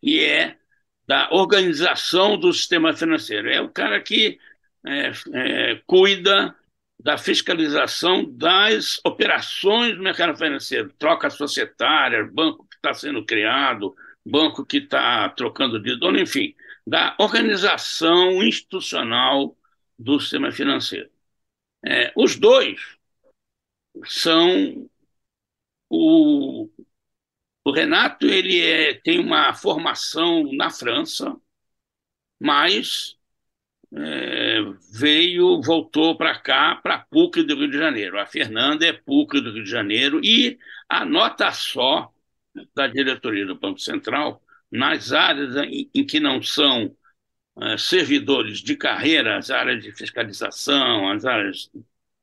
que é da organização do sistema financeiro. É o cara que é, é, cuida da fiscalização das operações do mercado financeiro, troca societária, banco que está sendo criado, banco que está trocando de dono, enfim, da organização institucional do sistema financeiro. É, os dois são o o Renato ele é, tem uma formação na França, mas é, veio, voltou para cá, para a PUC do Rio de Janeiro. A Fernanda é PUC do Rio de Janeiro e a nota só da diretoria do Banco Central, nas áreas em, em que não são é, servidores de carreira, as áreas de fiscalização, as áreas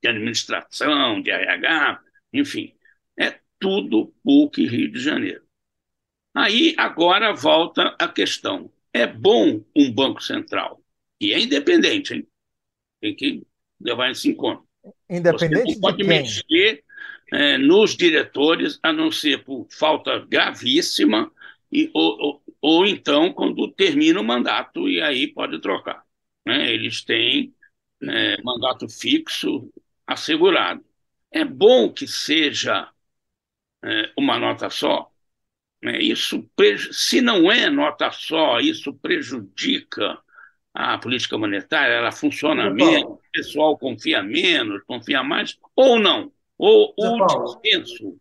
de administração, de RH, enfim, tudo PUC Rio de Janeiro. Aí agora volta a questão: é bom um Banco Central, e é independente, hein? tem que levar isso em conta. Independente Você não pode mexer é, nos diretores, a não ser por falta gravíssima, e, ou, ou, ou então quando termina o mandato, e aí pode trocar. Né? Eles têm é, mandato fixo assegurado. É bom que seja é, uma nota só. Né? Isso, se não é nota só, isso prejudica a política monetária, ela funciona menos, o pessoal confia menos, confia mais, ou não. Ou o dissenso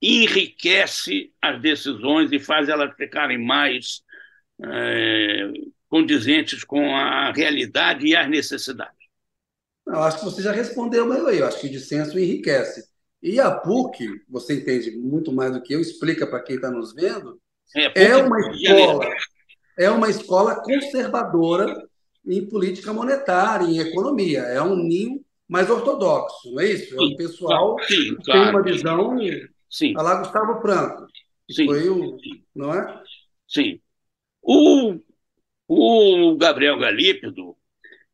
enriquece as decisões e faz elas ficarem mais é, condizentes com a realidade e as necessidades. Eu acho que você já respondeu aí. Eu acho que o dissenso enriquece. E a PUC, você entende muito mais do que eu, explica para quem está nos vendo, é, é uma escola, é uma escola conservadora em política monetária, em economia. É um ninho mais ortodoxo, não é isso? É um pessoal sim, que claro. tem uma visão sim. a lá Gustavo Franco. Sim. Foi o, não é? Sim. O, o Gabriel Galípido,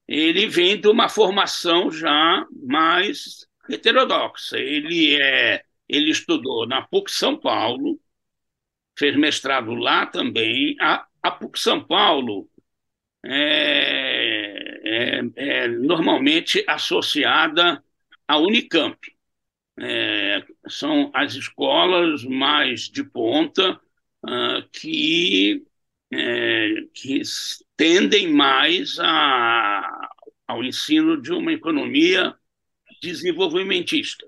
ele vem de uma formação já mais heterodoxa. Ele é, ele estudou na PUC São Paulo, fez mestrado lá também. A, a PUC São Paulo é, é, é normalmente associada à Unicamp. É, são as escolas mais de ponta uh, que, é, que tendem mais a, ao ensino de uma economia desenvolvimentista,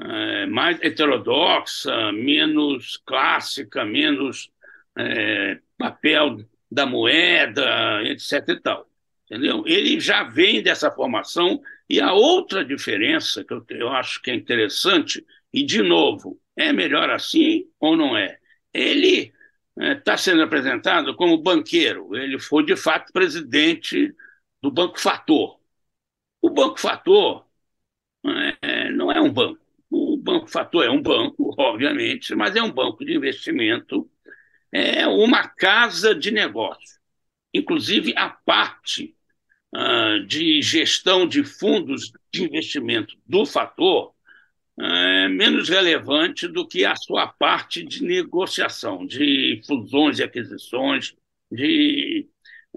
é, mais heterodoxa, menos clássica, menos é, papel da moeda, etc. E tal, entendeu? Ele já vem dessa formação e a outra diferença que eu, eu acho que é interessante e de novo é melhor assim ou não é? Ele está é, sendo apresentado como banqueiro. Ele foi de fato presidente do Banco Fator. O Banco Fator um banco. O Banco Fator é um banco, obviamente, mas é um banco de investimento, é uma casa de negócio. Inclusive, a parte uh, de gestão de fundos de investimento do Fator é menos relevante do que a sua parte de negociação, de fusões e aquisições, de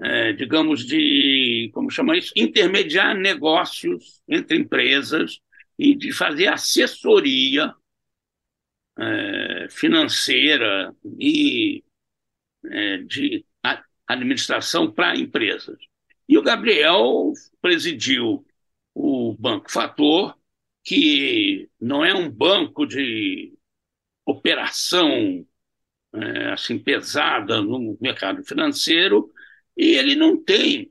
é, digamos, de, como chama isso, intermediar negócios entre empresas e de fazer assessoria é, financeira e é, de administração para empresas. E o Gabriel presidiu o Banco Fator, que não é um banco de operação é, assim pesada no mercado financeiro, e ele não tem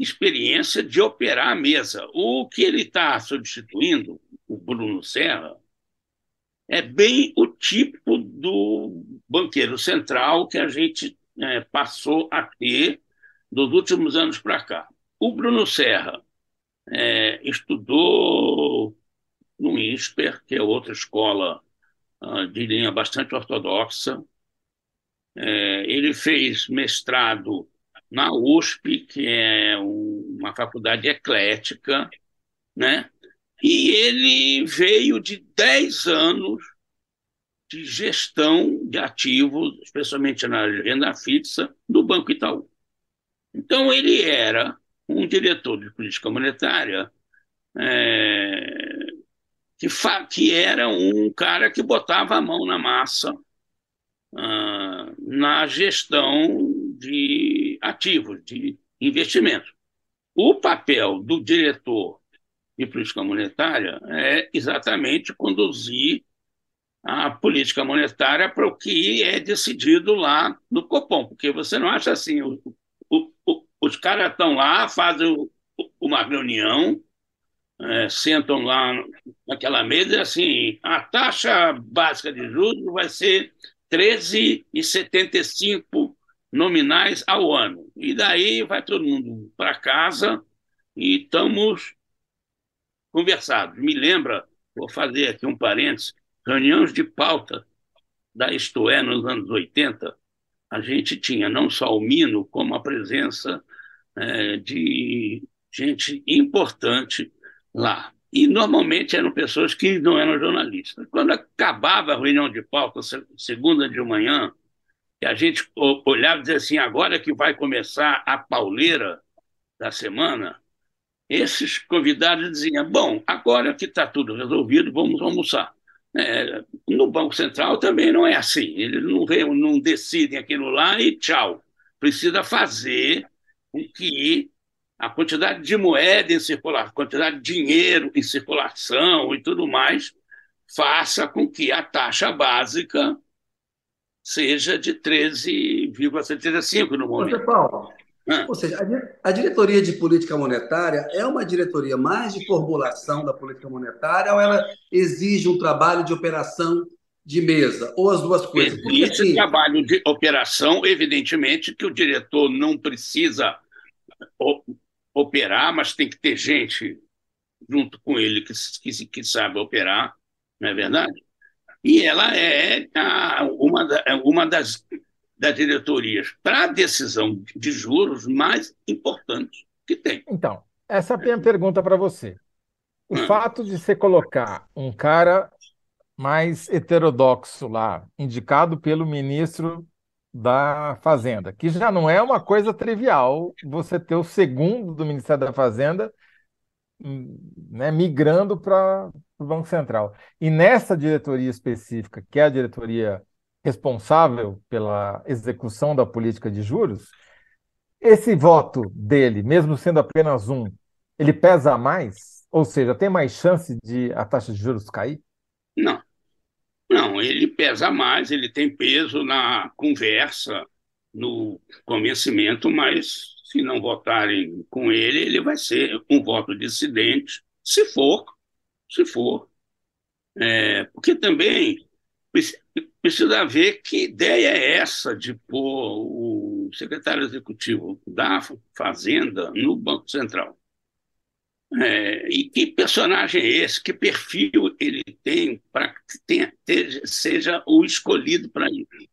experiência de operar a mesa. O que ele está substituindo, o Bruno Serra, é bem o tipo do banqueiro central que a gente é, passou a ter dos últimos anos para cá. O Bruno Serra é, estudou no INSPER, que é outra escola uh, de linha bastante ortodoxa. É, ele fez mestrado na USP, que é uma faculdade eclética, né? E ele veio de 10 anos de gestão de ativos, especialmente na renda fixa, do Banco Itaú. Então, ele era um diretor de política monetária é, que, que, era um cara que botava a mão na massa ah, na gestão de ativos, de investimento. O papel do diretor de política monetária é exatamente conduzir a política monetária para o que é decidido lá no Copom, porque você não acha assim, o, o, o, os caras estão lá, fazem uma reunião, é, sentam lá naquela mesa assim, a taxa básica de juros vai ser 13,75 nominais ao ano. E daí vai todo mundo para casa e estamos conversados. Me lembra, vou fazer aqui um parênteses, reuniões de pauta da Isto É nos anos 80, a gente tinha não só o Mino, como a presença é, de gente importante lá. e normalmente eram pessoas que não eram jornalistas. Quando acabava a reunião de pauta, segunda de manhã, e a gente olhava e dizia assim: agora que vai começar a pauleira da semana, esses convidados diziam: bom, agora que está tudo resolvido, vamos almoçar. É, no Banco Central também não é assim, eles não, não decidem aquilo lá e tchau. Precisa fazer com que a quantidade de moeda em circulação, a quantidade de dinheiro em circulação e tudo mais, faça com que a taxa básica seja de 13,75 no momento. Você, Paulo, ah. ou seja, a diretoria de política monetária é uma diretoria mais de formulação da política monetária ou ela exige um trabalho de operação de mesa, ou as duas coisas? Existe assim... trabalho de operação, evidentemente que o diretor não precisa operar, mas tem que ter gente junto com ele que, que, que sabe operar, não é verdade? E ela é a, uma, uma das, das diretorias para a decisão de juros mais importantes que tem. Então, essa é a minha pergunta para você. O hum. fato de você colocar um cara mais heterodoxo lá, indicado pelo ministro da Fazenda, que já não é uma coisa trivial você ter o segundo do Ministério da Fazenda hum, né, migrando para o Banco Central. E nessa diretoria específica, que é a diretoria responsável pela execução da política de juros, esse voto dele, mesmo sendo apenas um, ele pesa mais? Ou seja, tem mais chance de a taxa de juros cair? Não. Não, ele pesa mais, ele tem peso na conversa, no convencimento, mas se não votarem com ele, ele vai ser um voto dissidente, se for, se for. É, porque também precisa ver que ideia é essa de pôr o secretário executivo da Fazenda no Banco Central. É, e que personagem é esse? Que perfil ele tem para que tenha, seja o escolhido para isso?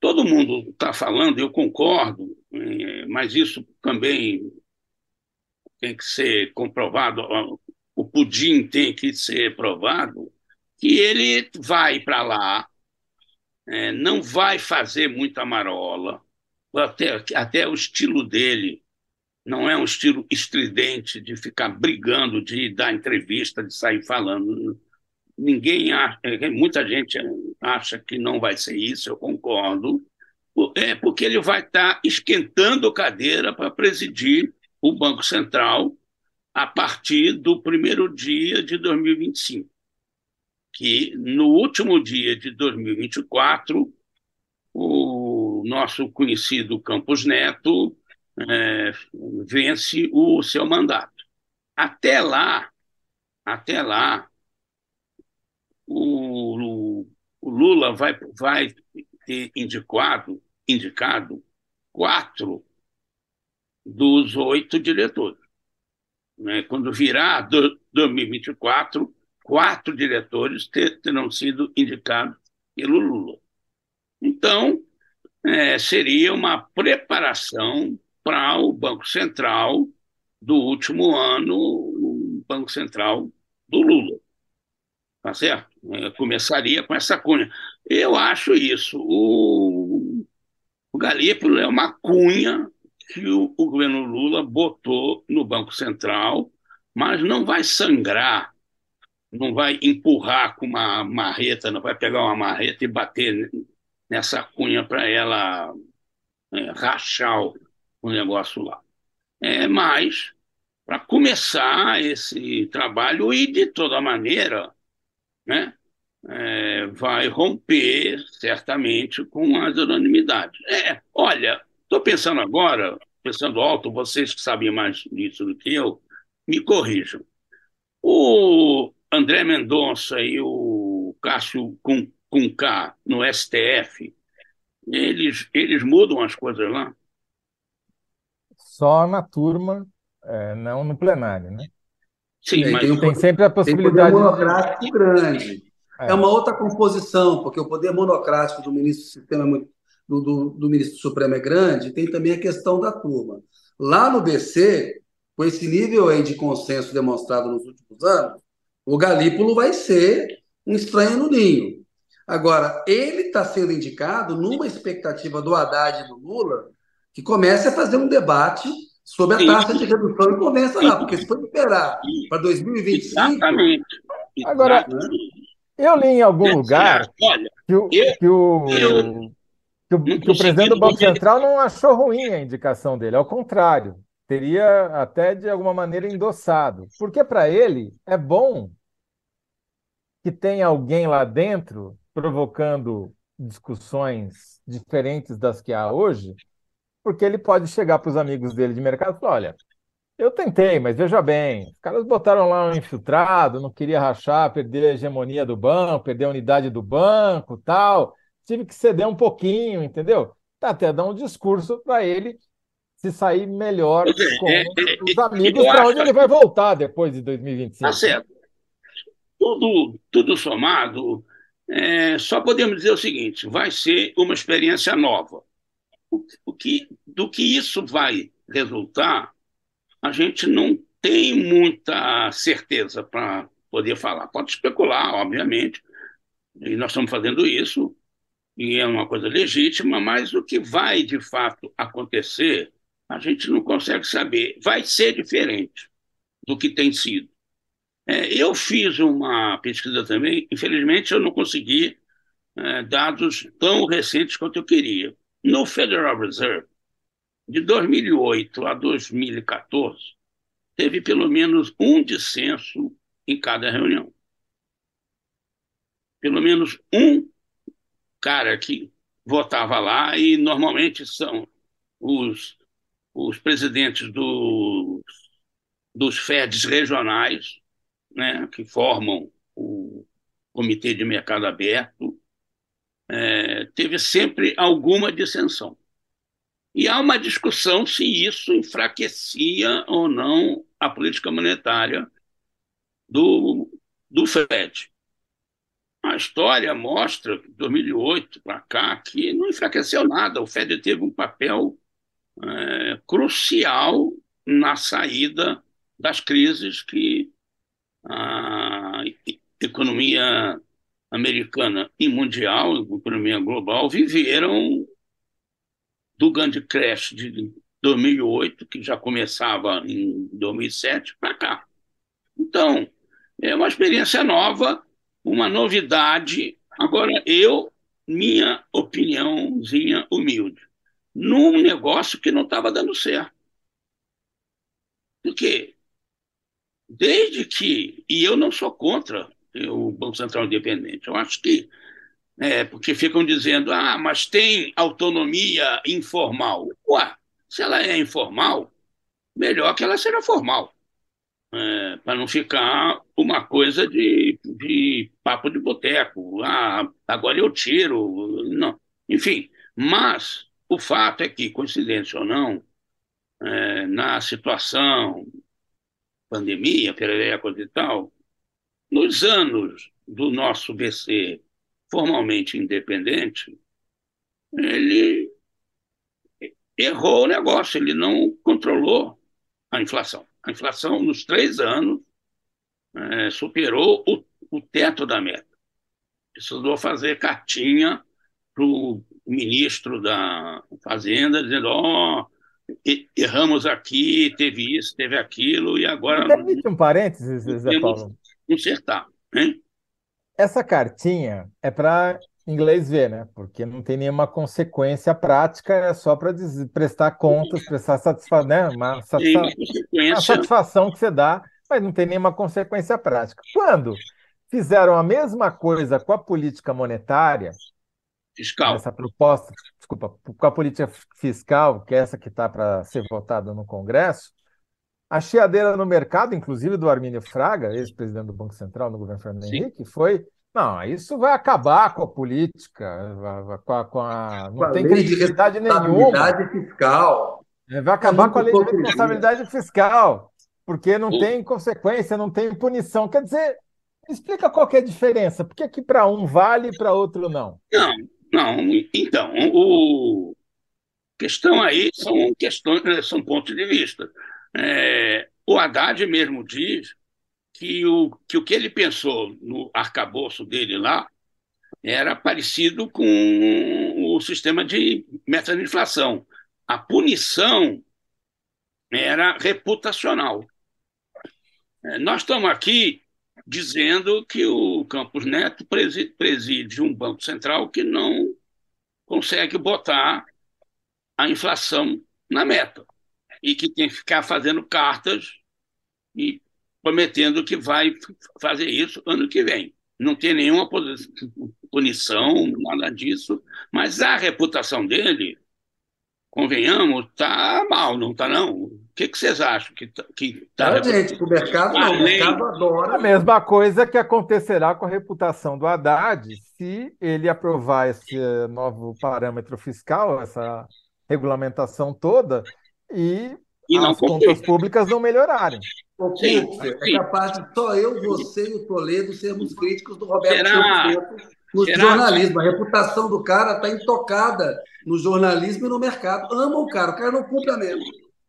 Todo mundo está falando, eu concordo, é, mas isso também tem que ser comprovado, o pudim tem que ser provado, que ele vai para lá, é, não vai fazer muita marola, até, até o estilo dele não é um estilo estridente de ficar brigando, de dar entrevista, de sair falando. Ninguém acha, muita gente acha que não vai ser isso, eu concordo. É porque ele vai estar esquentando cadeira para presidir o Banco Central a partir do primeiro dia de 2025. Que no último dia de 2024, o nosso conhecido Campos Neto é, vence o seu mandato. Até lá, até lá, o, o Lula vai, vai ter indicado, indicado quatro dos oito diretores. Né? Quando virar do, 2024, quatro diretores ter, terão sido indicados pelo Lula. Então, é, seria uma preparação para o Banco Central do último ano, o Banco Central do Lula. Tá certo? É, começaria com essa cunha. Eu acho isso. O, o Galípolo é uma cunha que o, o governo Lula botou no Banco Central, mas não vai sangrar, não vai empurrar com uma marreta, não vai pegar uma marreta e bater nessa cunha para ela é, rachar o, o negócio lá. É, mas, para começar esse trabalho, e de toda maneira, né, é, vai romper certamente com as unanimidades. É, olha, estou pensando agora, pensando alto, vocês que sabem mais disso do que eu, me corrijam. O André Mendonça e o Cássio com, com K no STF, eles, eles mudam as coisas lá? só na turma, é, não no plenário, né? Sim, mas tem, tem sempre a possibilidade. Tem um poder monocrático de... grande. É. é. uma outra composição, porque o poder monocrático do ministro do sistema do, do, do ministro Supremo é grande, tem também a questão da turma. Lá no BC, com esse nível aí de consenso demonstrado nos últimos anos, o Galípolo vai ser um estranho no ninho. Agora, ele está sendo indicado numa expectativa do Haddad e do Lula que comece a fazer um debate sobre a taxa de redução e convença lá, porque se for esperar para 2025. Exatamente. Agora, eu li em algum lugar que o, que o, que o, que o presidente do Banco Central não achou ruim a indicação dele, ao contrário, teria até de alguma maneira endossado, porque para ele é bom que tenha alguém lá dentro provocando discussões diferentes das que há hoje, porque ele pode chegar para os amigos dele de mercado e falar: olha, eu tentei, mas veja bem, os caras botaram lá um infiltrado, não queria rachar, perder a hegemonia do banco, perder a unidade do banco, tal. Tive que ceder um pouquinho, entendeu? Tá até dar um discurso para ele se sair melhor com é, é, os amigos para onde ele vai voltar depois de 2025. Tá certo. Tudo, tudo somado, é, só podemos dizer o seguinte: vai ser uma experiência nova. O, o que, do que isso vai resultar, a gente não tem muita certeza para poder falar. Pode especular, obviamente, e nós estamos fazendo isso, e é uma coisa legítima, mas o que vai de fato acontecer, a gente não consegue saber. Vai ser diferente do que tem sido. É, eu fiz uma pesquisa também, infelizmente eu não consegui é, dados tão recentes quanto eu queria. No Federal Reserve, de 2008 a 2014, teve pelo menos um dissenso em cada reunião. Pelo menos um cara que votava lá, e normalmente são os, os presidentes dos, dos FEDs regionais, né, que formam o Comitê de Mercado Aberto, é, teve sempre alguma dissensão. E há uma discussão se isso enfraquecia ou não a política monetária do, do FED. A história mostra, de 2008 para cá, que não enfraqueceu nada. O FED teve um papel é, crucial na saída das crises que a economia americana e mundial, a economia global, viveram do grande crash de 2008, que já começava em 2007, para cá. Então, é uma experiência nova, uma novidade. Agora, eu, minha opiniãozinha humilde, num negócio que não estava dando certo. Por quê? Desde que, e eu não sou contra o Banco Central Independente, eu acho que, é, porque ficam dizendo, ah, mas tem autonomia informal. Ué, se ela é informal, melhor que ela seja formal, é, para não ficar uma coisa de, de papo de boteco, ah, agora eu tiro, não. Enfim, mas o fato é que, coincidência ou não, é, na situação pandemia, perereca e tal, nos anos do nosso BC formalmente independente, ele errou o negócio, ele não controlou a inflação. A inflação, nos três anos, é, superou o, o teto da meta. Precisou fazer cartinha para o ministro da Fazenda, dizendo: ó, oh, erramos aqui, teve isso, teve aquilo, e agora. Permite um parênteses, Zé Paulo. Consertar. Hein? Essa cartinha é para inglês ver, né? Porque não tem nenhuma consequência prática, é só para prestar contas, prestar satisfação, né? Uma, satisfa uma satisfação que você dá, mas não tem nenhuma consequência prática. Quando fizeram a mesma coisa com a política monetária, fiscal. Essa proposta, desculpa, com a política fiscal, que é essa que está para ser votada no Congresso, a chiadeira no mercado, inclusive do Armínio Fraga, ex-presidente do Banco Central no governo Fernando Sim. Henrique, foi não, isso vai acabar com a política, com a, com a não com tem credibilidade nenhuma. fiscal. É, vai acabar com a lei de responsabilidade fiscal, porque não tem consequência, não tem punição. Quer dizer, explica qual é a diferença. Por que, que para um vale e para outro não? Não, não, então, o questão aí são questões, são pontos de vista. É, o Haddad mesmo diz que o, que o que ele pensou no arcabouço dele lá era parecido com o sistema de meta de inflação. A punição era reputacional. É, nós estamos aqui dizendo que o Campos Neto preside um Banco Central que não consegue botar a inflação na meta e que tem que ficar fazendo cartas e prometendo que vai fazer isso ano que vem. Não tem nenhuma punição, nada disso, mas a reputação dele, convenhamos, está mal, não está não? O que, que vocês acham que está? Que tá gente, o mercado não, o mercado adora. A mesma coisa que acontecerá com a reputação do Haddad se ele aprovar esse novo parâmetro fiscal, essa regulamentação toda, e, e as contas públicas não melhorarem. O é capaz de só eu, você e o Toledo sermos críticos do Roberto Será? no Será? jornalismo. A reputação do cara está intocada no jornalismo e no mercado. Ama o cara, o cara não cumpre a mesma.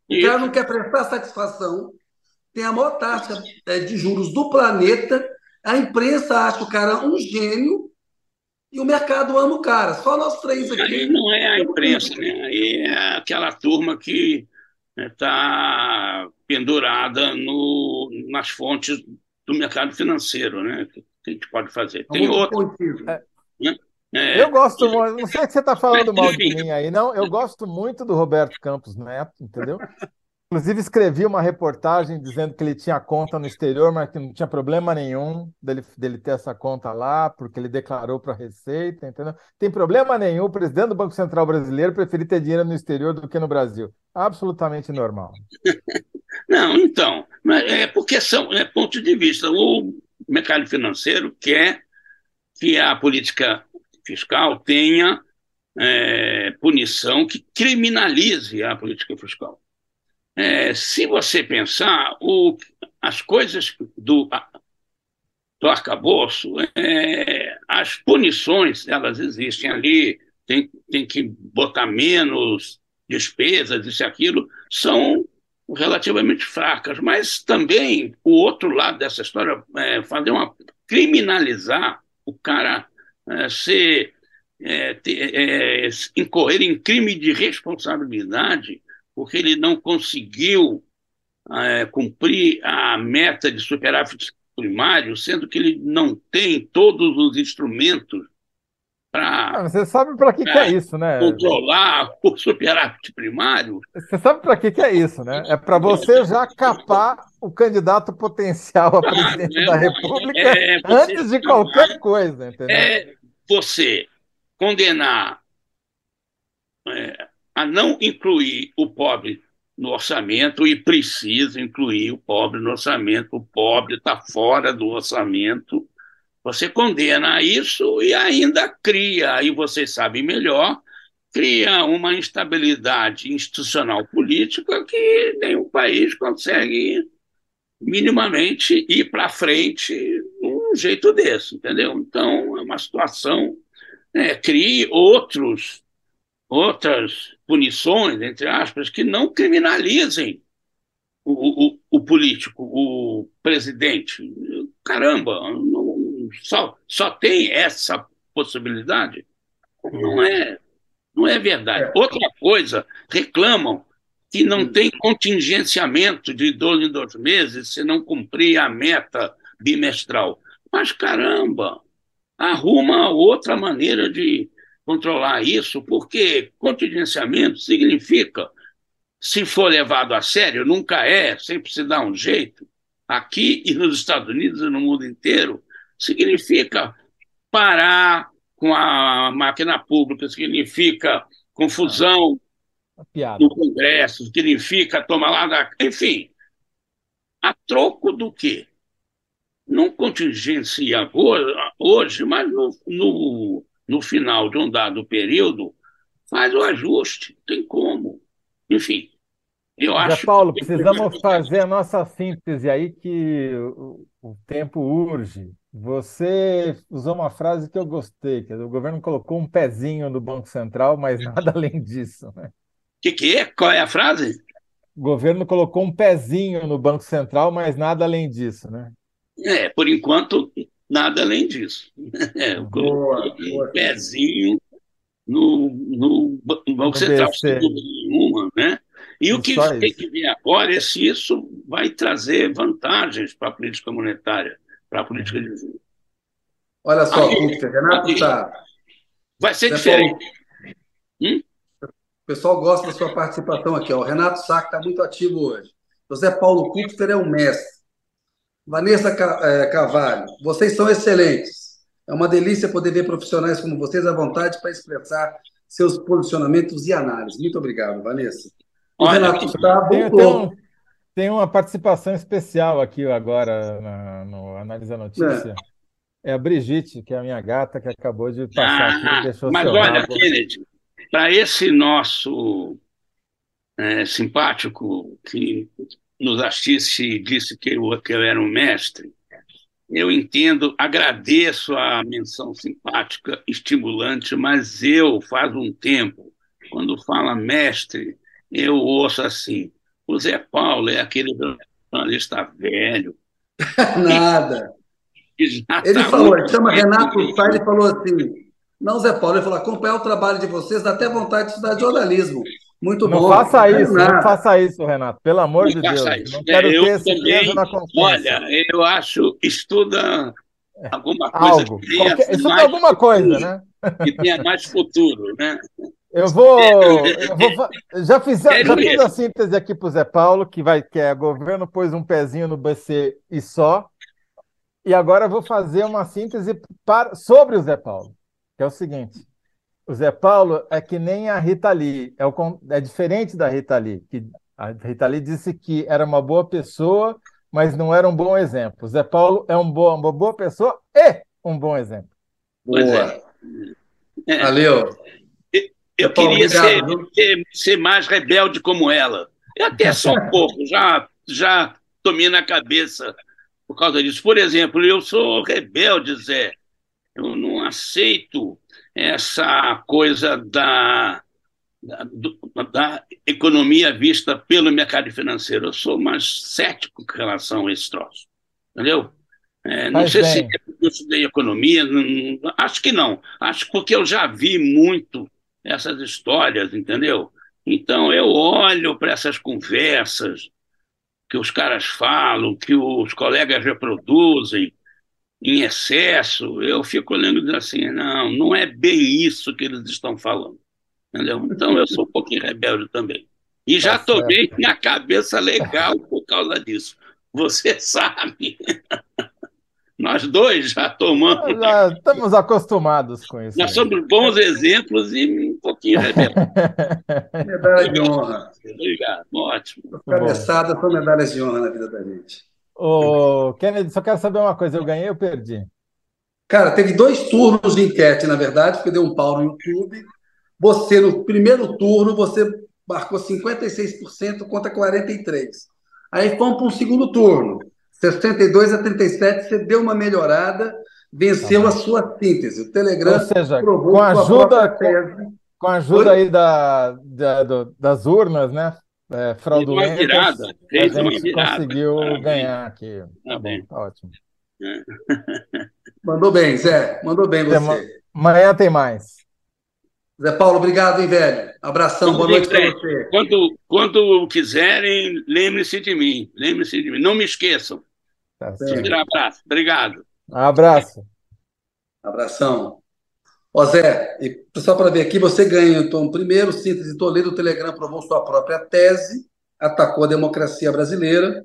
O cara não quer prestar satisfação, tem a maior taxa é, de juros do planeta. A imprensa acha o cara um gênio e o mercado ama o cara. Só nós três aqui. Aí não é a imprensa, né? Aí é aquela turma que está pendurada no, nas fontes do mercado financeiro, né? Que a gente pode fazer. Tem outro. É. Né? É, eu gosto, não sei que você está falando mal de mim aí, não. Eu gosto muito do Roberto Campos Neto, entendeu? Inclusive, escrevi uma reportagem dizendo que ele tinha conta no exterior, mas que não tinha problema nenhum dele, dele ter essa conta lá, porque ele declarou para a Receita, entendeu? Tem problema nenhum o presidente do Banco Central brasileiro preferir ter dinheiro no exterior do que no Brasil. Absolutamente normal. Não, então, é porque são é ponto de vista. O mercado financeiro quer que a política fiscal tenha é, punição que criminalize a política fiscal. É, se você pensar, o, as coisas do, do arcabouço, é, as punições, elas existem ali, tem, tem que botar menos despesas, isso e aquilo, são relativamente fracas. Mas também o outro lado dessa história é fazer uma criminalizar o cara é, ser é, ter, é, incorrer em crime de responsabilidade porque ele não conseguiu é, cumprir a meta de superávit primário, sendo que ele não tem todos os instrumentos para. Ah, você sabe para que, é, que, é isso, né? Controlar o superávit primário. Você sabe para que, que é isso, né? É para você já capar o candidato potencial a ah, presidente ah, da República é, antes de qualquer coisa, entendeu? É você condenar é, a não incluir o pobre no orçamento e precisa incluir o pobre no orçamento. O pobre está fora do orçamento. Você condena isso e ainda cria, aí vocês sabem melhor, cria uma instabilidade institucional política que nenhum país consegue minimamente ir para frente um jeito desse, entendeu? Então, é uma situação. É, crie outros outras punições, entre aspas, que não criminalizem o, o, o político, o presidente. Caramba, não, só, só tem essa possibilidade? Não é, não é verdade. Outra coisa, reclamam que não tem contingenciamento de dois em dois meses se não cumprir a meta bimestral. Mas caramba, arruma outra maneira de controlar isso, porque contingenciamento significa, se for levado a sério, nunca é, sempre se dá um jeito, aqui e nos Estados Unidos e no mundo inteiro, significa parar com a máquina pública, significa confusão ah, no Congresso, significa tomar lá da. Enfim, a troco do quê? Não contingencia hoje, mas no, no no final de um dado período, faz o ajuste, tem como. Enfim, eu acho. Paulo, que... precisamos fazer a nossa síntese aí, que o, tempo urge. Você usou uma frase que eu gostei, que o governo colocou um pezinho no Banco Central, mas nada além disso. O né? que, que é? Qual é a frase? o governo colocou um pezinho no Banco Central, mas nada além disso, né? É, por enquanto, nada além disso. É, boa, um boa. pezinho no, no, no Banco Central, sem dúvida nenhuma, né? E o que tem que ver agora é se isso vai trazer vantagens para a política monetária, para a política de juros. Olha só, aí, Renato está. Vai ser diferente. Hum? O pessoal gosta da sua participação aqui. Ó. O Renato Sac está muito ativo hoje. José Paulo Kupfer é um mestre. Vanessa é, Carvalho, vocês são excelentes. É uma delícia poder ver profissionais como vocês à vontade para expressar seus posicionamentos e análises. Muito obrigado, Vanessa. O Olha, Renato Sá tem, tem, um, tem, uma participação especial aqui agora na, no Análise da Notícia. É. é. a Brigitte, que é a minha gata, que acabou de passar ah, aqui. Deixou mas olha, rabo. Kennedy, para esse nosso é, simpático que nos assiste e disse que eu, que eu era um mestre, eu entendo, agradeço a menção simpática, estimulante, mas eu, faz um tempo, quando fala mestre, eu ouço assim: o Zé Paulo é aquele jornalista velho. Nada. Ele tá falou, ele chama Renato Sá, ele falou assim: não, Zé Paulo, ele falou: acompanhar o trabalho de vocês dá até vontade de estudar jornalismo. Muito não bom. Faça isso, não faça isso, Renato, pelo amor não de Deus. Isso. Não quero é, ter esse também, na Olha, eu acho, estuda alguma coisa. Algo. Que Qualquer, estuda alguma futuro, coisa, né? Que tenha mais futuro, né? Eu vou, eu vou já fiz, já fiz a síntese aqui para o Zé Paulo, que vai que é governo pôs um pezinho no BC e só. E agora vou fazer uma síntese para, sobre o Zé Paulo, que é o seguinte: o Zé Paulo é que nem a Rita Lee, é, o, é diferente da Rita Lee, que a Rita Lee disse que era uma boa pessoa, mas não era um bom exemplo. O Zé Paulo é um boa, uma boa pessoa e um bom exemplo. Boa. É. Valeu. Eu queria ser, ser, ser, mais rebelde como ela. E até só um pouco, já, já tomei na cabeça por causa disso. Por exemplo, eu sou rebelde, Zé. Eu não aceito essa coisa da, da, da economia vista pelo mercado financeiro. Eu sou mais cético com relação a esse troço. Entendeu? É, não sei bem. se eu estudei economia, não, acho que não. Acho porque eu já vi muito essas histórias, entendeu? Então eu olho para essas conversas que os caras falam, que os colegas reproduzem em excesso, eu fico olhando e digo assim, não, não é bem isso que eles estão falando, entendeu? Então eu sou um pouquinho rebelde também. E já tá tomei minha cabeça legal por causa disso. Você sabe. Nós dois já tomamos. Já estamos acostumados com isso. Nós somos bons exemplos e um pouquinho rebeldes. Medalha de honra. Obrigado, ótimo. Cabeçadas são medalhas de honra na vida da gente. Ô, Kennedy, só quero saber uma coisa: eu ganhei ou perdi? Cara, teve dois turnos de enquete, na verdade, porque deu um pau no YouTube. Você, no primeiro turno, você marcou 56% contra 43%. Aí fomos para um segundo turno. 62 a 37, você deu uma melhorada, venceu tá a sua síntese. O Telegram Ou seja, com a ajuda, com, com, a ajuda aí da, da do, das urnas, né? É, fraudulentas, virada, a gente conseguiu ah, ganhar aqui. Tá, tá bom, tá ótimo. É. Mandou bem, Zé. Mandou bem você. Amanhã tem mais. Zé Paulo, obrigado, hein, velho. Abração, quando boa noite para você. Quando, quando quiserem, lembre-se de mim. Lembre-se de mim. Não me esqueçam. Tá um abraço. Obrigado. Um abraço. Abração. Ó, Zé, e só para ver aqui, você ganha, então, primeiro, síntese Toledo, o Telegram aprovou sua própria tese, atacou a democracia brasileira,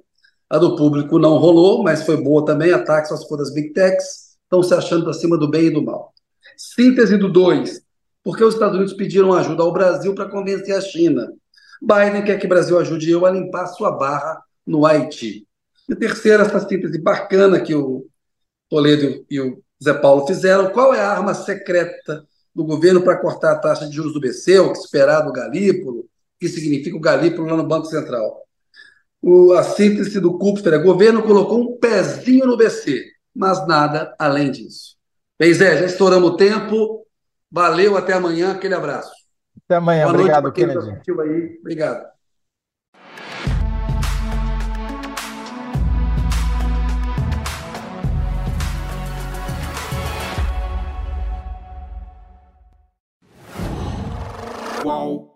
a do público não rolou, mas foi boa também, ataque só se for das big techs, estão se achando para cima do bem e do mal. Síntese do 2, porque os Estados Unidos pediram ajuda ao Brasil para convencer a China. Biden quer que o Brasil ajude eu a limpar sua barra no Haiti. E terceira, essa síntese bacana que o Toledo e o Zé Paulo fizeram. Qual é a arma secreta do governo para cortar a taxa de juros do BC, o que esperar do Galípolo, o que significa o Galípolo lá no Banco Central? O, a síntese do Kupfer é: o governo colocou um pezinho no BC, mas nada além disso. Bem, Zé, já estouramos o tempo. Valeu, até amanhã. Aquele abraço. Até amanhã. Boa Obrigado, noite, Kennedy. Aí. Obrigado. Whoa.